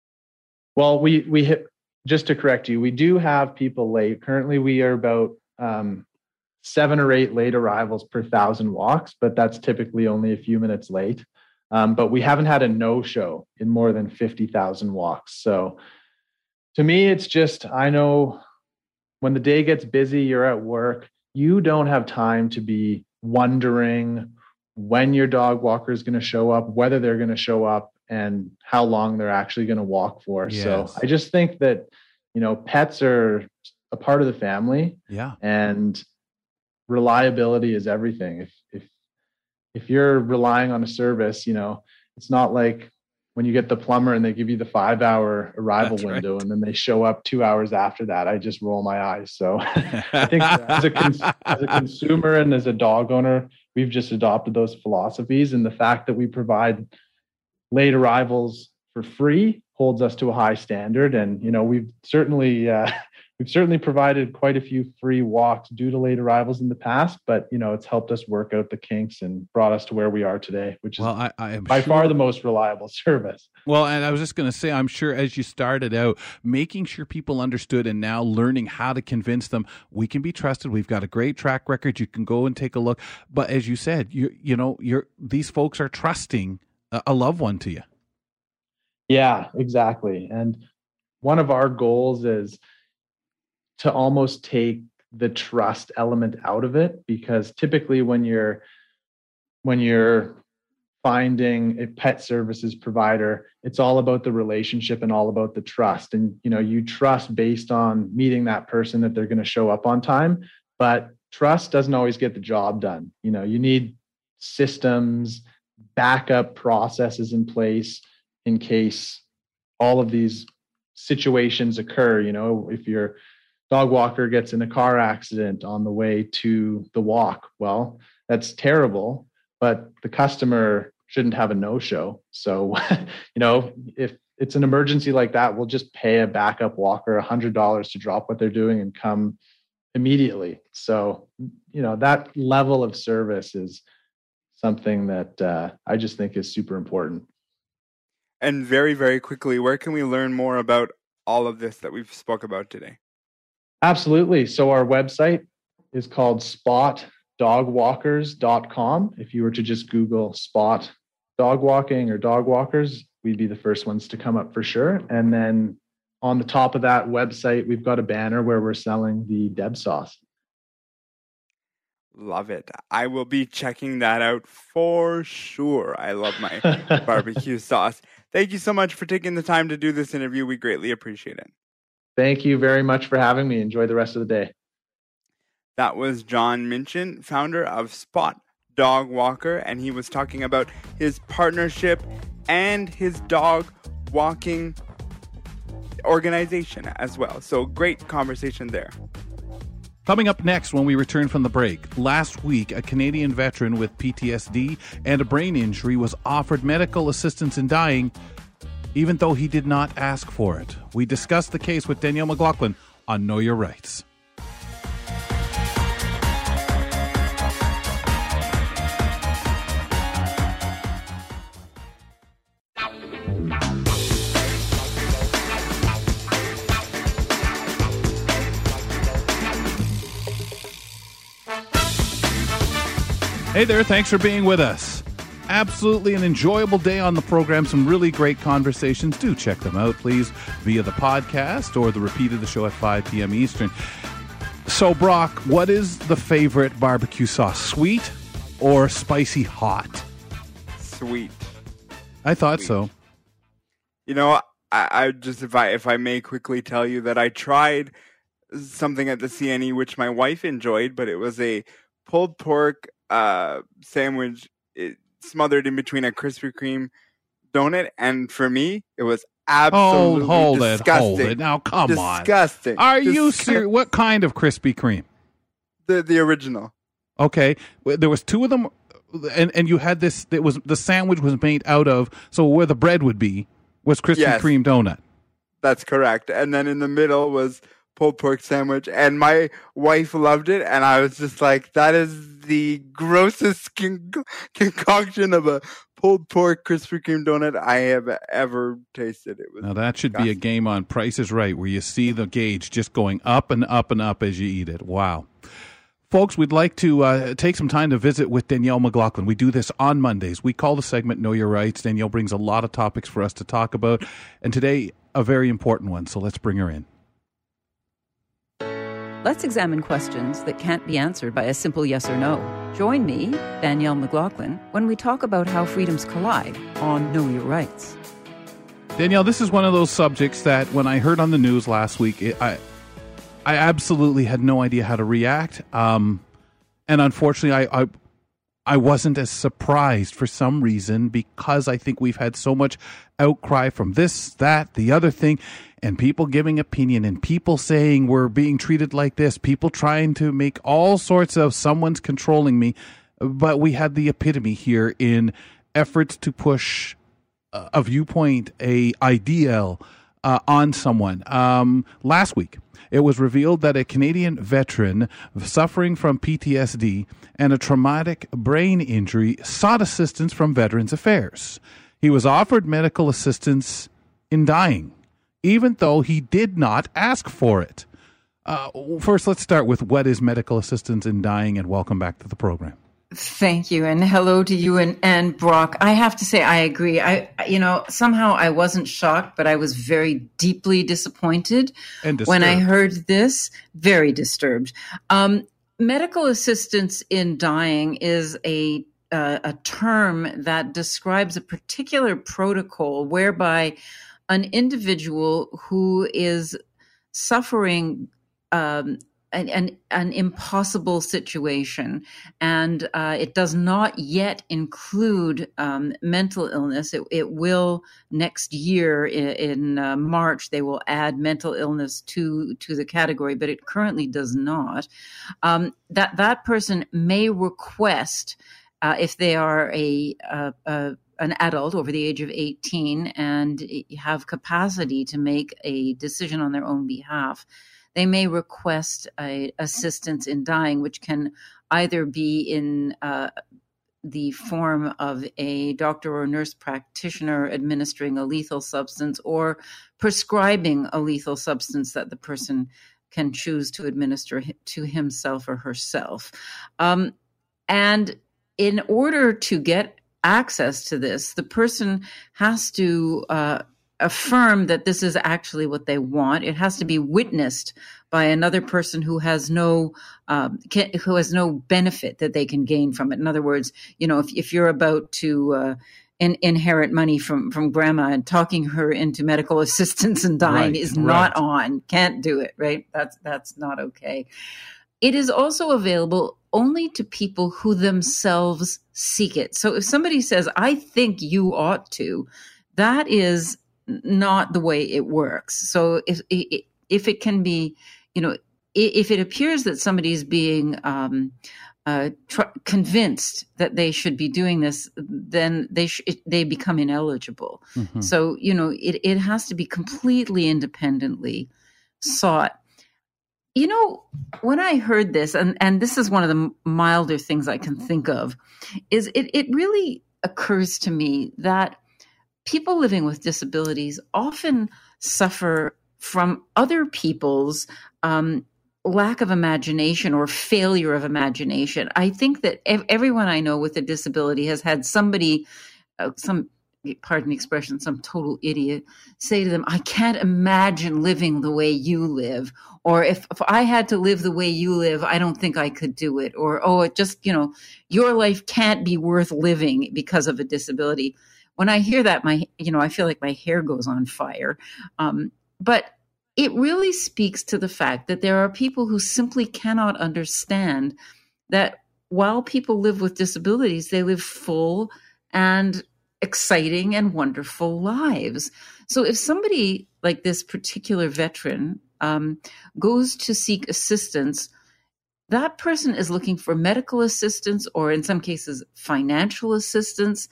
Well, we we hit, just to correct you, we do have people late. Currently, we are about um, seven or eight late arrivals per thousand walks, but that's typically only a few minutes late. Um, but we haven't had a no show in more than 50,000 walks. So to me, it's just, I know when the day gets busy, you're at work, you don't have time to be wondering when your dog walker is going to show up, whether they're going to show up, and how long they're actually going to walk for. Yes. So I just think that you know, pets are a part of the family. Yeah. And reliability is everything. If if if you're relying on a service, you know, it's not like when you get the plumber and they give you the five hour arrival That's window right. and then they show up two hours after that, I just roll my eyes. So I think as a, cons- as a consumer and as a dog owner, we've just adopted those philosophies. And the fact that we provide late arrivals for free holds us to a high standard. And, you know, we've certainly, uh, we've certainly provided quite a few free walks due to late arrivals in the past, but, you know, it's helped us work out the kinks and brought us to where we are today, which is Well, I, I am by sure- far the most reliable service. Well, and I was just going to say, I'm sure as you started out, making sure people understood and now learning how to convince them we can be trusted. We've got a great track record. You can go and take a look. But as you said, you you know, you're these folks are trusting a, a loved one to you. Yeah, exactly. And one of our goals is to almost take the trust element out of it because typically when you're when you're finding a pet services provider it's all about the relationship and all about the trust. And you know you trust based on meeting that person that they're going to show up on time but trust doesn't always get the job done. You know you need systems backup processes in place in case all of these situations occur. You know if your dog walker gets in a car accident on the way to the walk. Well that's terrible but the customer shouldn't have a no show so you know if it's an emergency like that we'll just pay a backup walker a hundred dollars to drop what they're doing and come immediately. So you know that level of service is something that uh, i just think is super important. And very, very quickly, where can we learn more about all of this that we've spoke about today? Absolutely. So our website is called spotdogwalkers.com. If you were to just Google spot dog walking or dog walkers, we'd be the first ones to come up for sure. And then on the top of that website, we've got a banner where we're selling the Deb sauce. Love it. I will be checking that out for sure. I love my barbecue sauce. Thank you so much for taking the time to do this interview. We greatly appreciate it. Thank you very much for having me. Enjoy the rest of the day. That was John Minchin, founder of Spot Dog Walker, and he was talking about his partnership and his dog walking organization as well. So great conversation there. Coming up next when we return from the break, last week a Canadian veteran with PTSD and a brain injury was offered medical assistance in dying, even though he did not ask for it. We discussed the case with Danielle McLaughlin on Know Your Rights. Hey there, thanks for being with us. Absolutely an enjoyable day on the program. Some really great conversations. Do check them out, please, via the podcast or the repeat of the show at 5 p.m. Eastern. So, Brock, what is the favorite barbecue sauce? Sweet or spicy hot? Sweet. I thought so. You know, I, I just if I if I may quickly tell you that I tried something at the CNE which my wife enjoyed, but it was a pulled pork uh, sandwich smothered in between a Krispy Kreme donut, and for me, it was absolutely hold disgusting. it, hold it. Now, come on. disgusting. Are you serious? What kind of Krispy Kreme? The the original. Okay, there was two of them, and and you had this. It was the sandwich was made out of so where the bread would be was Krispy Yes. Kreme donut. That's correct. And then in the middle was pulled pork sandwich, and my wife loved it, and I was just like, that is the grossest con- concoction of a pulled pork Krispy Kreme donut I have ever tasted. It was Now that should be a game on Price is Right, where you see the gauge just going up and up and up as you eat it. Wow. Folks, we'd like to uh, take some time to visit with Danielle McLaughlin. We do this on Mondays. We call the segment Know Your Rights. Danielle brings a lot of topics for us to talk about, and today, a very important one. So let's bring her in. Let's examine questions that can't be answered by a simple yes or no. Join me, Danielle McLaughlin, when we talk about how freedoms collide on Know Your Rights. Danielle, this is one of those subjects that when I heard on the news last week, it, I I absolutely had no idea how to react. Um, and unfortunately, I, I I wasn't as surprised for some reason because I think we've had so much outcry from this, that, the other thing, and people giving opinion and people saying we're being treated like this, people trying to make all sorts of someone's controlling me. But we had the epitome here in efforts to push uh, a viewpoint, a ideal uh, on someone. Um, last week, it was revealed that a Canadian veteran suffering from PTSD and a traumatic brain injury sought assistance from Veterans Affairs. He was offered medical assistance in dying, even though he did not ask for it. Uh, first, let's start with what is medical assistance in dying, and welcome back to the program. Thank you, and hello to you and, and Brock. I have to say, I agree. I, you know, somehow I wasn't shocked, but I was very deeply disappointed when I heard this. Very disturbed. Um, medical assistance in dying is a uh, a term that describes a particular protocol whereby an individual who is suffering um, an, an, an, impossible situation, and uh, it does not yet include um, mental illness. It, it, will next year in, in uh, March. They will add mental illness to to the category, but it currently does not. Um, that that person may request uh, if they are a, a, a an adult over the age of 18 and have capacity to make a decision on their own behalf they may request a, assistance in dying, which can either be in uh, the form of a doctor or nurse practitioner administering a lethal substance or prescribing a lethal substance that the person can choose to administer to himself or herself. Um, and in order to get access to this, the person has to uh, affirm that this is actually what they want. It has to be witnessed by another person who has no um, can, who has no benefit that they can gain from it. In other words, you know, if if you're about to uh, in, inherit money from from grandma and talking her into medical assistance and dying right, is not on. Can't do it. Right. That's that's not okay. It is also available only to people who themselves seek it. So if somebody says, "I think you ought to," that is not the way it works. So if if it can be, you know, if it appears that somebody is being um, uh, tr- convinced that they should be doing this, then they sh- it, they become ineligible. Mm-hmm. So you know, it it has to be completely independently sought. You know, when I heard this, and and this is one of the milder things I can think of, is it it really occurs to me that people living with disabilities often suffer from other people's um, lack of imagination or failure of imagination. I think that ev- everyone I know with a disability has had somebody, uh, some pardon the expression, some total idiot say to them, I can't imagine living the way you live. Or if, if I had to live the way you live, I don't think I could do it. Or, oh, it just, you know, your life can't be worth living because of a disability when I hear that, my you know, I feel like my hair goes on fire. Um, but it really speaks to the fact that there are people who simply cannot understand that while people live with disabilities, they live full and exciting and wonderful lives. So if somebody like this particular veteran um, goes to seek assistance, that person is looking for medical assistance or, in some cases, financial assistance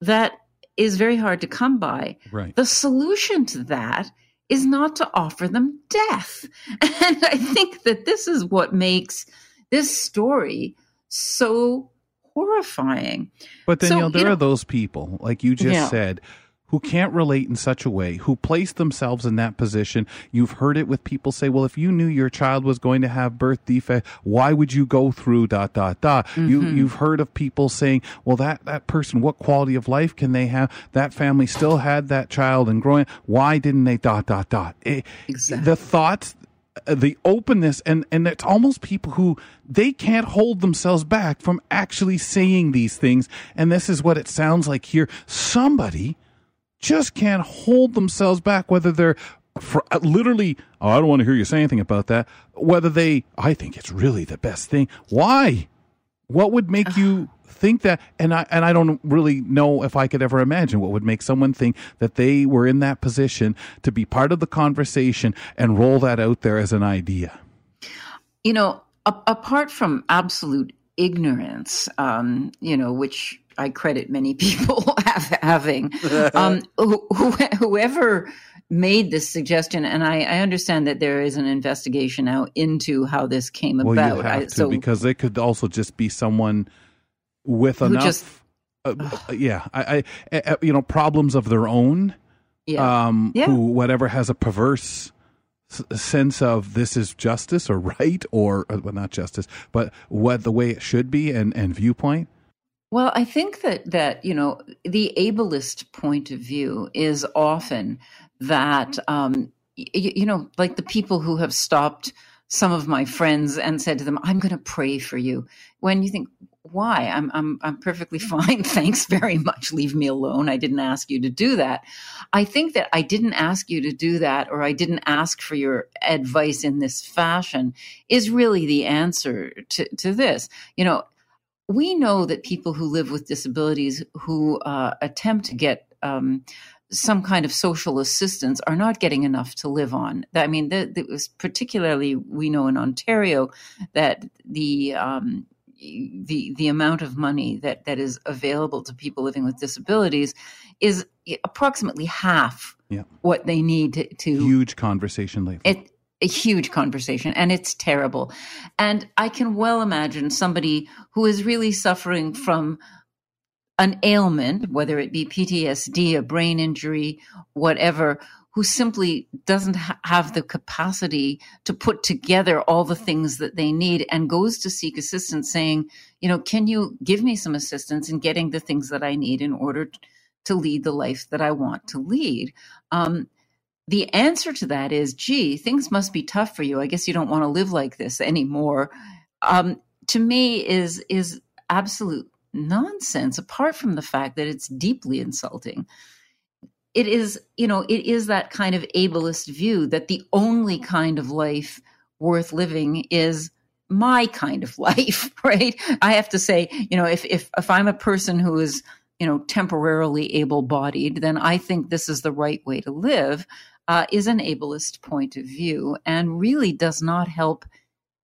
that is very hard to come by. Right. The solution to that is not to offer them death. And I think that this is what makes this story so horrifying. But Danielle, so, there know, are those people, like you just yeah. said, who can't relate in such a way, who place themselves in that position. You've heard it with people say, well, if you knew your child was going to have birth defect, why would you go through dot, dot, dot? Mm-hmm. You, you've heard of people saying, well, that, that person, what quality of life can they have? That family still had that child and growing. Why didn't they dot, dot, dot? It, exactly. The thoughts, uh, the openness and and it's almost people who they can't hold themselves back from actually saying these things and this is what it sounds like here somebody just can't hold themselves back, whether they're for, uh, literally, oh, I don't want to hear you say anything about that. Whether they, I think it's really the best thing. Why? What would make you think that? And I and I don't really know if I could ever imagine what would make someone think that they were in that position to be part of the conversation and roll that out there as an idea. You know, a- apart from absolute ignorance, um, you know, which I credit many people have, having, um, whoever made this suggestion, and I, I, understand that there is an investigation now into how this came well, about. You have I, to, so because they could also just be someone with enough, just, uh, uh, yeah, I, I, you know, problems of their own. Yeah. Um, yeah. Who, whatever, has a perverse sense of this is justice or right or uh, well, not justice, but what the way it should be and, and viewpoint. Well, I think that that you know the ableist point of view is often that um, you, you know like the people who have stopped some of my friends and said to them, "I'm going to pray for you." When you think, why? I'm I'm I'm perfectly fine. Thanks very much. Leave me alone. I didn't ask you to do that. I think that I didn't ask you to do that or I didn't ask for your advice in this fashion is really the answer to to this. You know, we know that people who live with disabilities who uh, attempt to get um, some kind of social assistance are not getting enough to live on. I mean, that was particularly we know in Ontario that the um, the the amount of money that that is available to people living with disabilities is approximately half yeah. what they need to, to huge conversation lately. It, a huge conversation and it's terrible. And I can well imagine somebody who is really suffering from an ailment, whether it be PTSD, a brain injury, whatever, who simply doesn't ha- have the capacity to put together all the things that they need and goes to seek assistance saying, you know, can you give me some assistance in getting the things that I need in order to lead the life that I want to lead? Um, the answer to that is, gee, things must be tough for you. I guess you don't want to live like this anymore. Um, to me, is is absolute nonsense. Apart from the fact that it's deeply insulting, it is you know it is that kind of ableist view that the only kind of life worth living is my kind of life right i have to say you know if if if i'm a person who is you know temporarily able bodied then i think this is the right way to live uh, is an ableist point of view and really does not help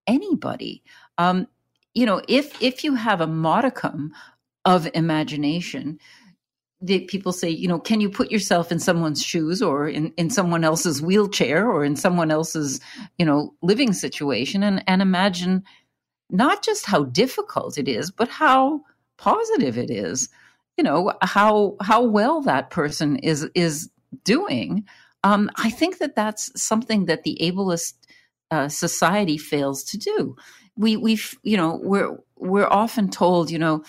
anybody. Um, you know, if if you have a modicum of imagination, the people say, you know, can you put yourself in someone's shoes or in, in someone else's wheelchair or in someone else's, you know, living situation and, and imagine not just how difficult it is, but how positive it is. You know, how how well that person is is doing um, I think that that's something that the ableist uh, society fails to do. We we you know we're we're often told you know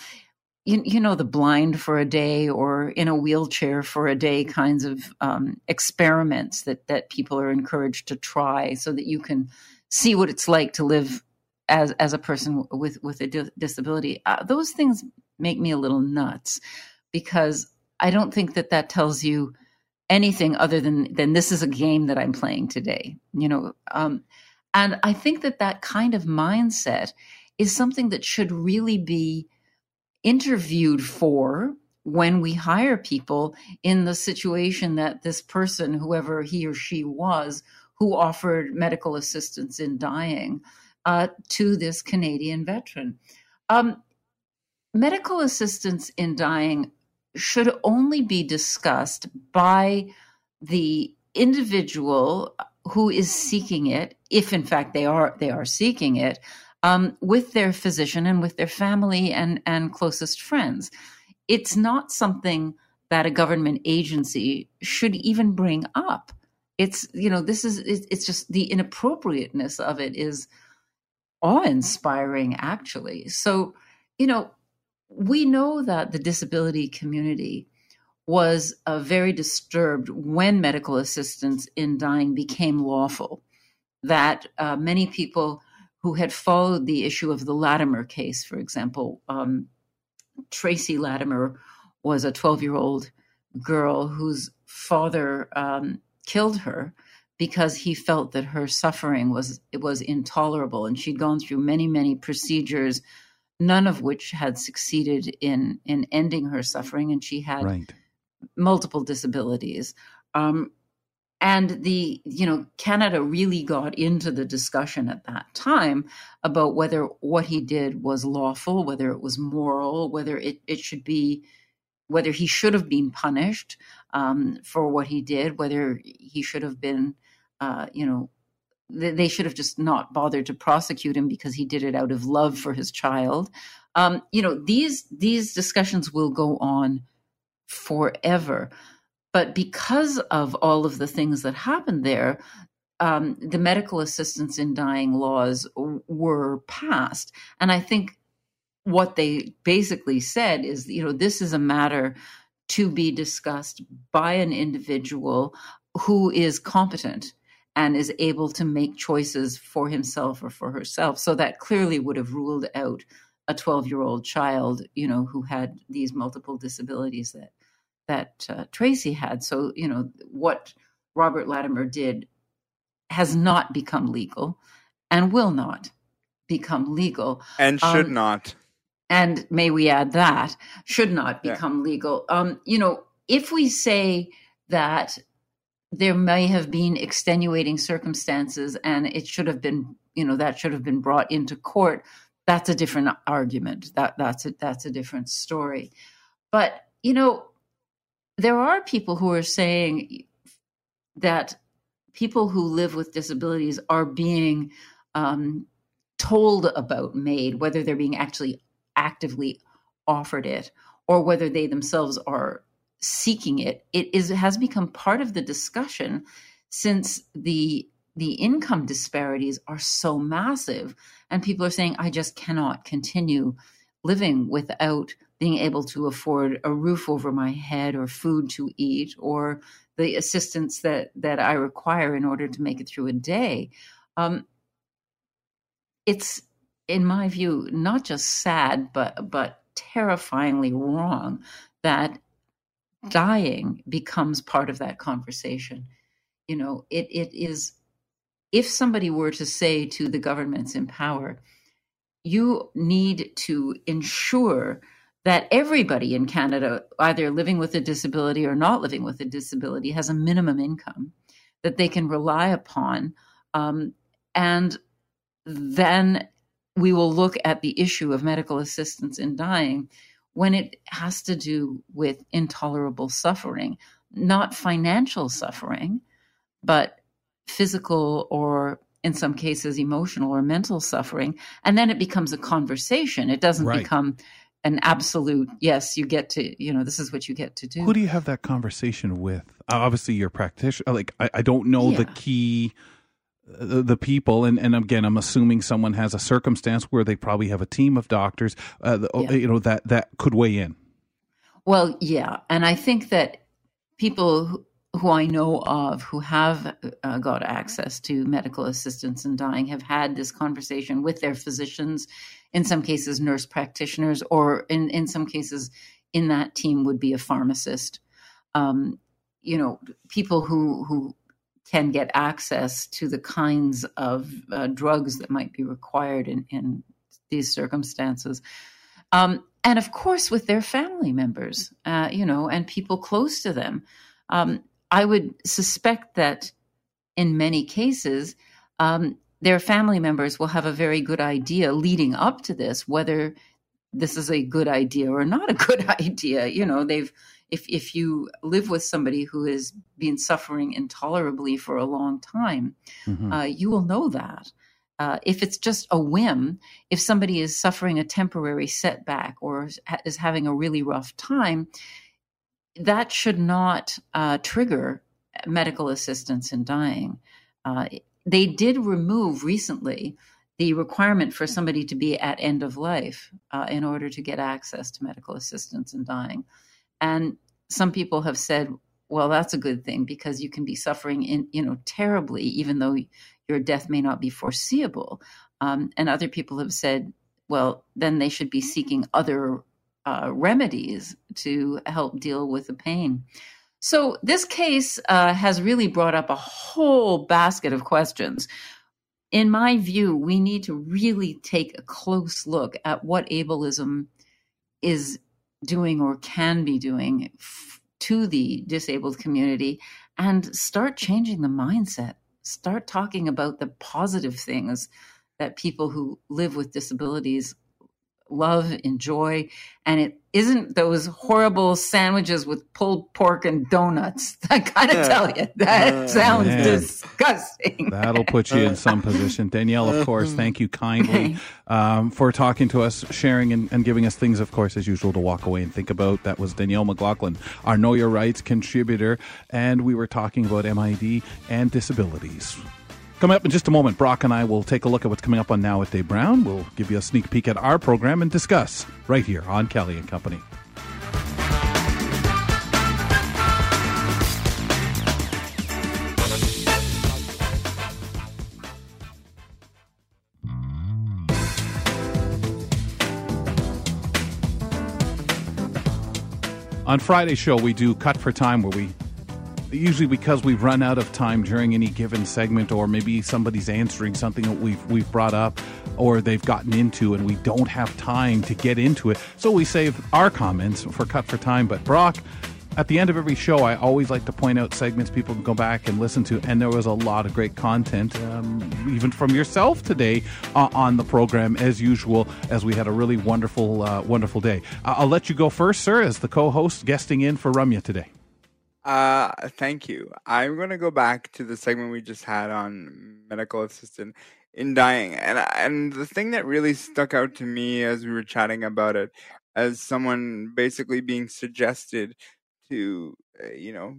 you, you know the blind for a day or in a wheelchair for a day kinds of um, experiments that that people are encouraged to try so that you can see what it's like to live as as a person with with a di- disability. Uh, those things make me a little nuts because I don't think that that tells you anything other than than this is a game that I'm playing today. You know, um, and I think that that kind of mindset is something that should really be interviewed for when we hire people in the situation that this person, whoever he or she was, who offered medical assistance in dying uh, to this Canadian veteran. Um, medical assistance in dying should only be discussed by the individual who is seeking it, if in fact they are they are seeking it, um, with their physician and with their family and and closest friends. It's not something that a government agency should even bring up. It's you know this is it's just the inappropriateness of it is awe inspiring actually. So you know we know that the disability community was uh, very disturbed when medical assistance in dying became lawful. That uh, many people who had followed the issue of the Latimer case, for example, um, Tracy Latimer was a 12 year old girl whose father um, killed her because he felt that her suffering was it was intolerable and she'd gone through many many procedures none of which had succeeded in in ending her suffering and she had right. multiple disabilities um, and the you know canada really got into the discussion at that time about whether what he did was lawful whether it was moral whether it, it should be whether he should have been punished um, for what he did whether he should have been uh, you know they should have just not bothered to prosecute him because he did it out of love for his child um, you know these these discussions will go on forever but because of all of the things that happened there, um, the medical assistance in dying laws were passed. And I think what they basically said is, you know, this is a matter to be discussed by an individual who is competent and is able to make choices for himself or for herself. So that clearly would have ruled out a 12 year old child, you know, who had these multiple disabilities that that uh, Tracy had. So, you know, what Robert Latimer did has not become legal and will not become legal. And should um, not. And may we add that, should not become yeah. legal. Um, you know, if we say that there may have been extenuating circumstances and it should have been, you know, that should have been brought into court, that's a different argument. That that's a that's a different story. But, you know, there are people who are saying that people who live with disabilities are being um, told about made whether they're being actually actively offered it or whether they themselves are seeking it. It is has become part of the discussion since the the income disparities are so massive and people are saying I just cannot continue living without being able to afford a roof over my head or food to eat or the assistance that that I require in order to make it through a day. Um, it's, in my view, not just sad but but terrifyingly wrong that dying becomes part of that conversation. You know, it it is if somebody were to say to the governments in power, you need to ensure that everybody in Canada, either living with a disability or not living with a disability, has a minimum income that they can rely upon. Um, and then we will look at the issue of medical assistance in dying when it has to do with intolerable suffering, not financial suffering, but physical or in some cases emotional or mental suffering and then it becomes a conversation it doesn't right. become an absolute yes you get to you know this is what you get to do who do you have that conversation with obviously your practitioner like i, I don't know yeah. the key the people and, and again i'm assuming someone has a circumstance where they probably have a team of doctors uh, the, yeah. you know that that could weigh in well yeah and i think that people who, who i know of who have uh, got access to medical assistance in dying have had this conversation with their physicians in some cases nurse practitioners, or in, in some cases in that team would be a pharmacist. Um, you know, people who who can get access to the kinds of uh, drugs that might be required in, in these circumstances. Um, and of course, with their family members, uh, you know, and people close to them. Um, I would suspect that in many cases, um, their family members will have a very good idea leading up to this whether this is a good idea or not a good idea you know they've if if you live with somebody who has been suffering intolerably for a long time mm-hmm. uh, you will know that uh, if it's just a whim if somebody is suffering a temporary setback or is having a really rough time that should not uh, trigger medical assistance in dying uh, they did remove recently the requirement for somebody to be at end of life uh, in order to get access to medical assistance in dying. And some people have said, well, that's a good thing because you can be suffering in, you know, terribly, even though your death may not be foreseeable. Um, and other people have said, well, then they should be seeking other uh, remedies to help deal with the pain. So, this case uh, has really brought up a whole basket of questions. In my view, we need to really take a close look at what ableism is doing or can be doing f- to the disabled community and start changing the mindset. Start talking about the positive things that people who live with disabilities love, enjoy, and it isn't those horrible sandwiches with pulled pork and donuts. I gotta tell you, that uh, sounds man. disgusting. That'll put you in some position. Danielle, of course, thank you kindly um, for talking to us, sharing and, and, giving us things, of course, as usual, to walk away and think about. That was Danielle McLaughlin, our Know Your Rights contributor, and we were talking about MAID and disabilities. Coming up in just a moment, Brock and I will take a look at what's coming up on Now with Dave Brown. We'll give you a sneak peek at our program and discuss right here on Kelly and Company. On Friday's show, we do Cut for Time, where we usually because we've run out of time during any given segment, or maybe somebody's answering something that we've we've brought up, or they've gotten into, and we don't have time to get into it. So we save our comments for cut for time. But Brock, at the end of every show, I always like to point out segments people can go back and listen to, and there was a lot of great content, um, even from yourself today uh, on the program, as usual. As we had a really wonderful, uh, wonderful day. I'll let you go first, sir, as the co-host guesting in for Ramya today. Uh, thank you. I'm going to go back to the segment we just had on medical assistant in dying, and and the thing that really stuck out to me as we were chatting about it, as someone basically being suggested to, uh, you know,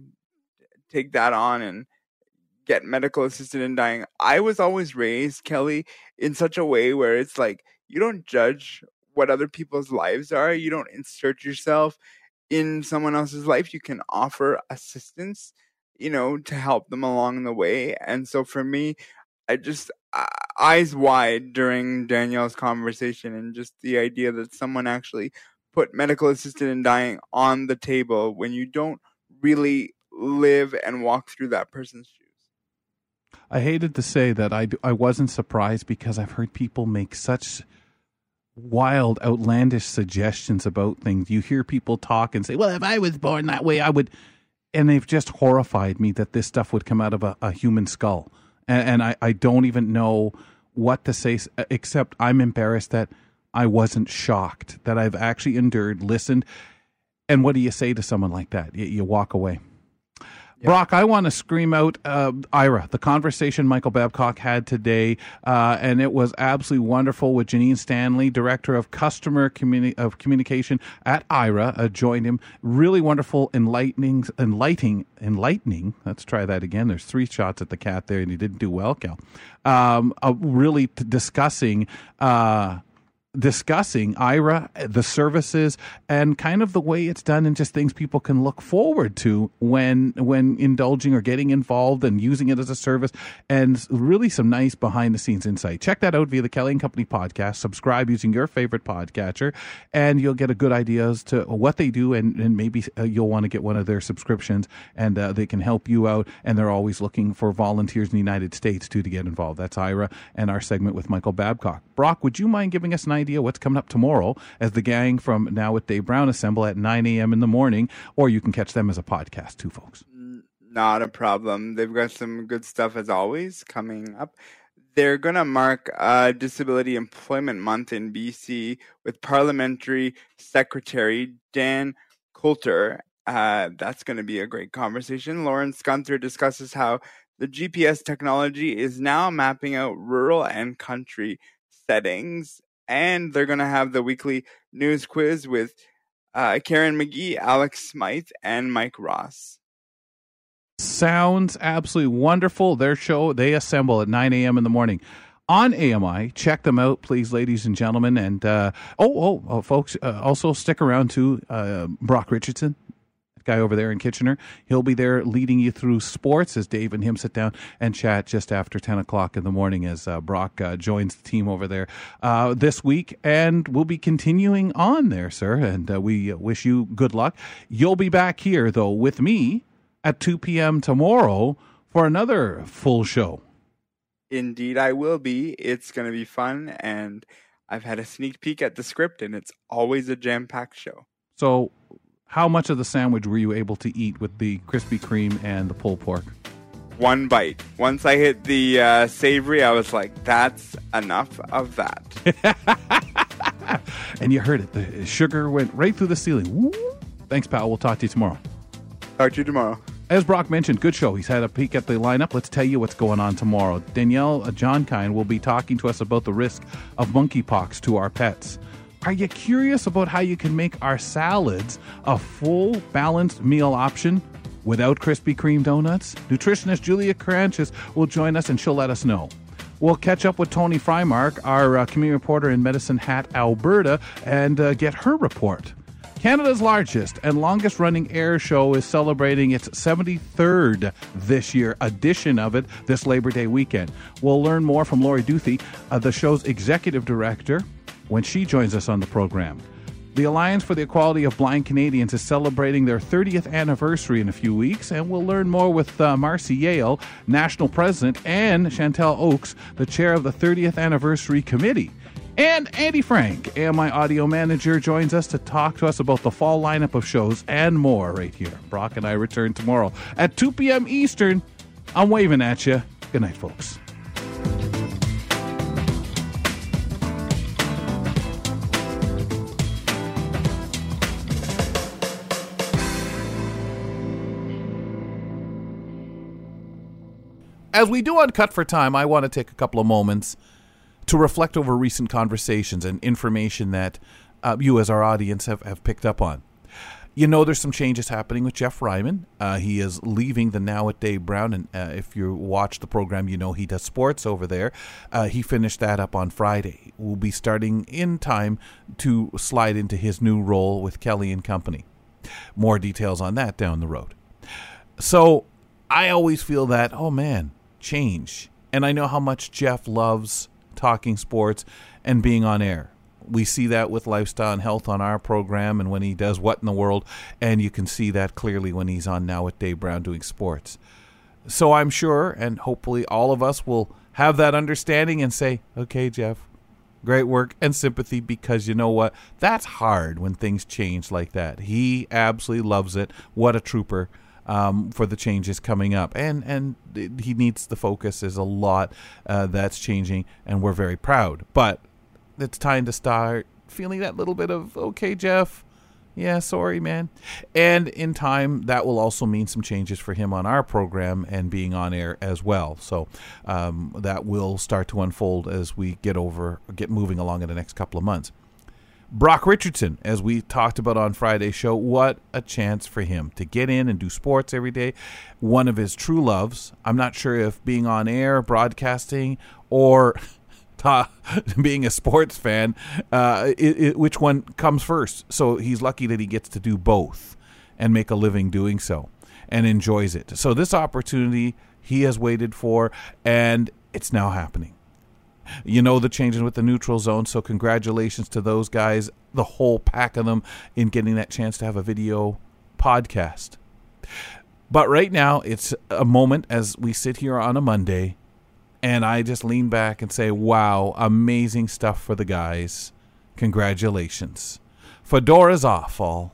take that on and get medical assistant in dying. I was always raised, Kelly, in such a way where it's like you don't judge what other people's lives are. You don't insert yourself in someone else's life, you can offer assistance, you know, to help them along the way. And so for me, I just uh, eyes wide during Danielle's conversation and just the idea that someone actually put medical assistant in dying on the table when you don't really live and walk through that person's shoes. I hated to say that I, I wasn't surprised because I've heard people make such wild, outlandish suggestions about things. You hear people talk and say, well, if I was born that way, I would. And they've just horrified me that this stuff would come out of a, a human skull. And, and I, I don't even know what to say, uh, except I'm embarrassed that I wasn't shocked, that I've actually endured, listened. And what do you say to someone like that? You, you walk away. Brock, I want to scream out uh, Aira, the conversation Michael Babcock had today, uh, and it was absolutely wonderful with Janine Stanley, director of customer communi- of communication at Aira, uh, joined him. Really wonderful, enlightening, enlightening, enlightening. Let's try that again. There's three shots at the cat there, and he didn't do well, Cal. Um, really t- discussing uh, discussing Aira, the services, and kind of the way it's done, and just things people can look forward to when when indulging or getting involved and using it as a service, and really some nice behind the scenes insight. Check that out via the Kelly and Company podcast. Subscribe using your favorite podcatcher, and you'll get a good idea as to what they do, and, and maybe uh, you'll want to get one of their subscriptions, and uh, they can help you out. And they're always looking for volunteers in the United States too to get involved. That's Aira and our segment with Michael Babcock. Brock, would you mind giving us an idea what's coming up tomorrow as the gang from Now with Dave Brown assemble at 9 a.m. in the morning, or you can catch them as a podcast too, folks. Not a problem. They've got some good stuff as always coming up. They're going to mark uh, Disability Employment Month in BC with Parliamentary Secretary Dan Coulter. Uh, that's going to be a great conversation. Lawrence Gunther discusses how the GPS technology is now mapping out rural and country settings and they're going to have the weekly news quiz with uh, Karen McGee, Alex Smythe, and Mike Ross. Sounds absolutely wonderful. Their show, they assemble at 9 a.m. in the morning on AMI. Check them out, please, ladies and gentlemen. And uh, oh, oh, oh, folks, uh, also stick around to uh, Brock Richardson guy over there in Kitchener. He'll be there leading you through sports as Dave and him sit down and chat just after 10 o'clock in the morning as uh, Brock uh, joins the team over there uh, this week. And we'll be continuing on there, sir. And uh, we wish you good luck. You'll be back here, though, with me at 2 p.m. tomorrow for another full show. Indeed, I will be. It's going to be fun. And I've had a sneak peek at the script, and it's always a jam packed show. So, how much of the sandwich were you able to eat with the Krispy Kreme and the pulled pork? One bite. Once I hit the uh, savory, I was like, that's enough of that. and you heard it. The sugar went right through the ceiling. Woo. Thanks, pal. We'll talk to you tomorrow. Talk to you tomorrow. As Brock mentioned, good show. He's had a peek at the lineup. Let's tell you what's going on tomorrow. Danielle Johnkind will be talking to us about the risk of monkeypox to our pets. Are you curious about how you can make our salads a full, balanced meal option without Krispy Kreme donuts? Nutritionist Julia Caranches will join us and she'll let us know. We'll catch up with Tony Frymark, our uh, community reporter in Medicine Hat, Alberta, and uh, get her report. Canada's largest and longest running air show is celebrating its 73rd this year edition of it this Labor Day weekend. We'll learn more from Lori Duthie, uh, the show's executive director, when she joins us on the program. The Alliance for the Equality of Blind Canadians is celebrating their 30th anniversary in a few weeks, and we'll learn more with uh, Marcy Yale, National President, and Chantel Oakes, the chair of the 30th Anniversary Committee. And Andy Frank, AMI Audio Manager, joins us to talk to us about the fall lineup of shows and more right here. Brock and I return tomorrow at 2 p.m. Eastern. I'm waving at you. Good night, folks. As we do on Cut for Time, I want to take a couple of moments to reflect over recent conversations and information that uh, you, as our audience, have, have picked up on. You know, there's some changes happening with Jeff Ryman. Uh, he is leaving the Now at Dave Brown, and uh, if you watch the program, you know he does sports over there. Uh, he finished that up on Friday. We'll be starting in time to slide into his new role with Kelly and Company. More details on that down the road. So I always feel that, oh man, change. And I know how much Jeff loves talking sports and being on air. We see that with lifestyle and health on our program and when he does What in the World, and you can see that clearly when he's on now with Dave Brown doing sports. So I'm sure, and hopefully all of us will have that understanding and say, okay, Jeff, great work and sympathy because you know what? That's hard when things change like that. He absolutely loves it. What a trooper um, for the changes coming up, and and he needs the focus. There's a lot uh, that's changing, and we're very proud. But it's time to start feeling that little bit of okay, Jeff. Yeah, sorry, man. And in time, that will also mean some changes for him on our program and being on air as well. So um, that will start to unfold as we get over, get moving along in the next couple of months. Brock Richardson, as we talked about on Friday's show, what a chance for him to get in and do sports every day. One of his true loves. I'm not sure if being on air, broadcasting, or being a sports fan, uh, it, it, which one comes first. So he's lucky that he gets to do both and make a living doing so and enjoys it. So this opportunity he has waited for, and it's now happening. You know the changes with the neutral zone, so congratulations to those guys, the whole pack of them, in getting that chance to have a video podcast. But right now, it's a moment as we sit here on a Monday, and I just lean back and say, wow, amazing stuff for the guys. Congratulations. Fedora's off, all.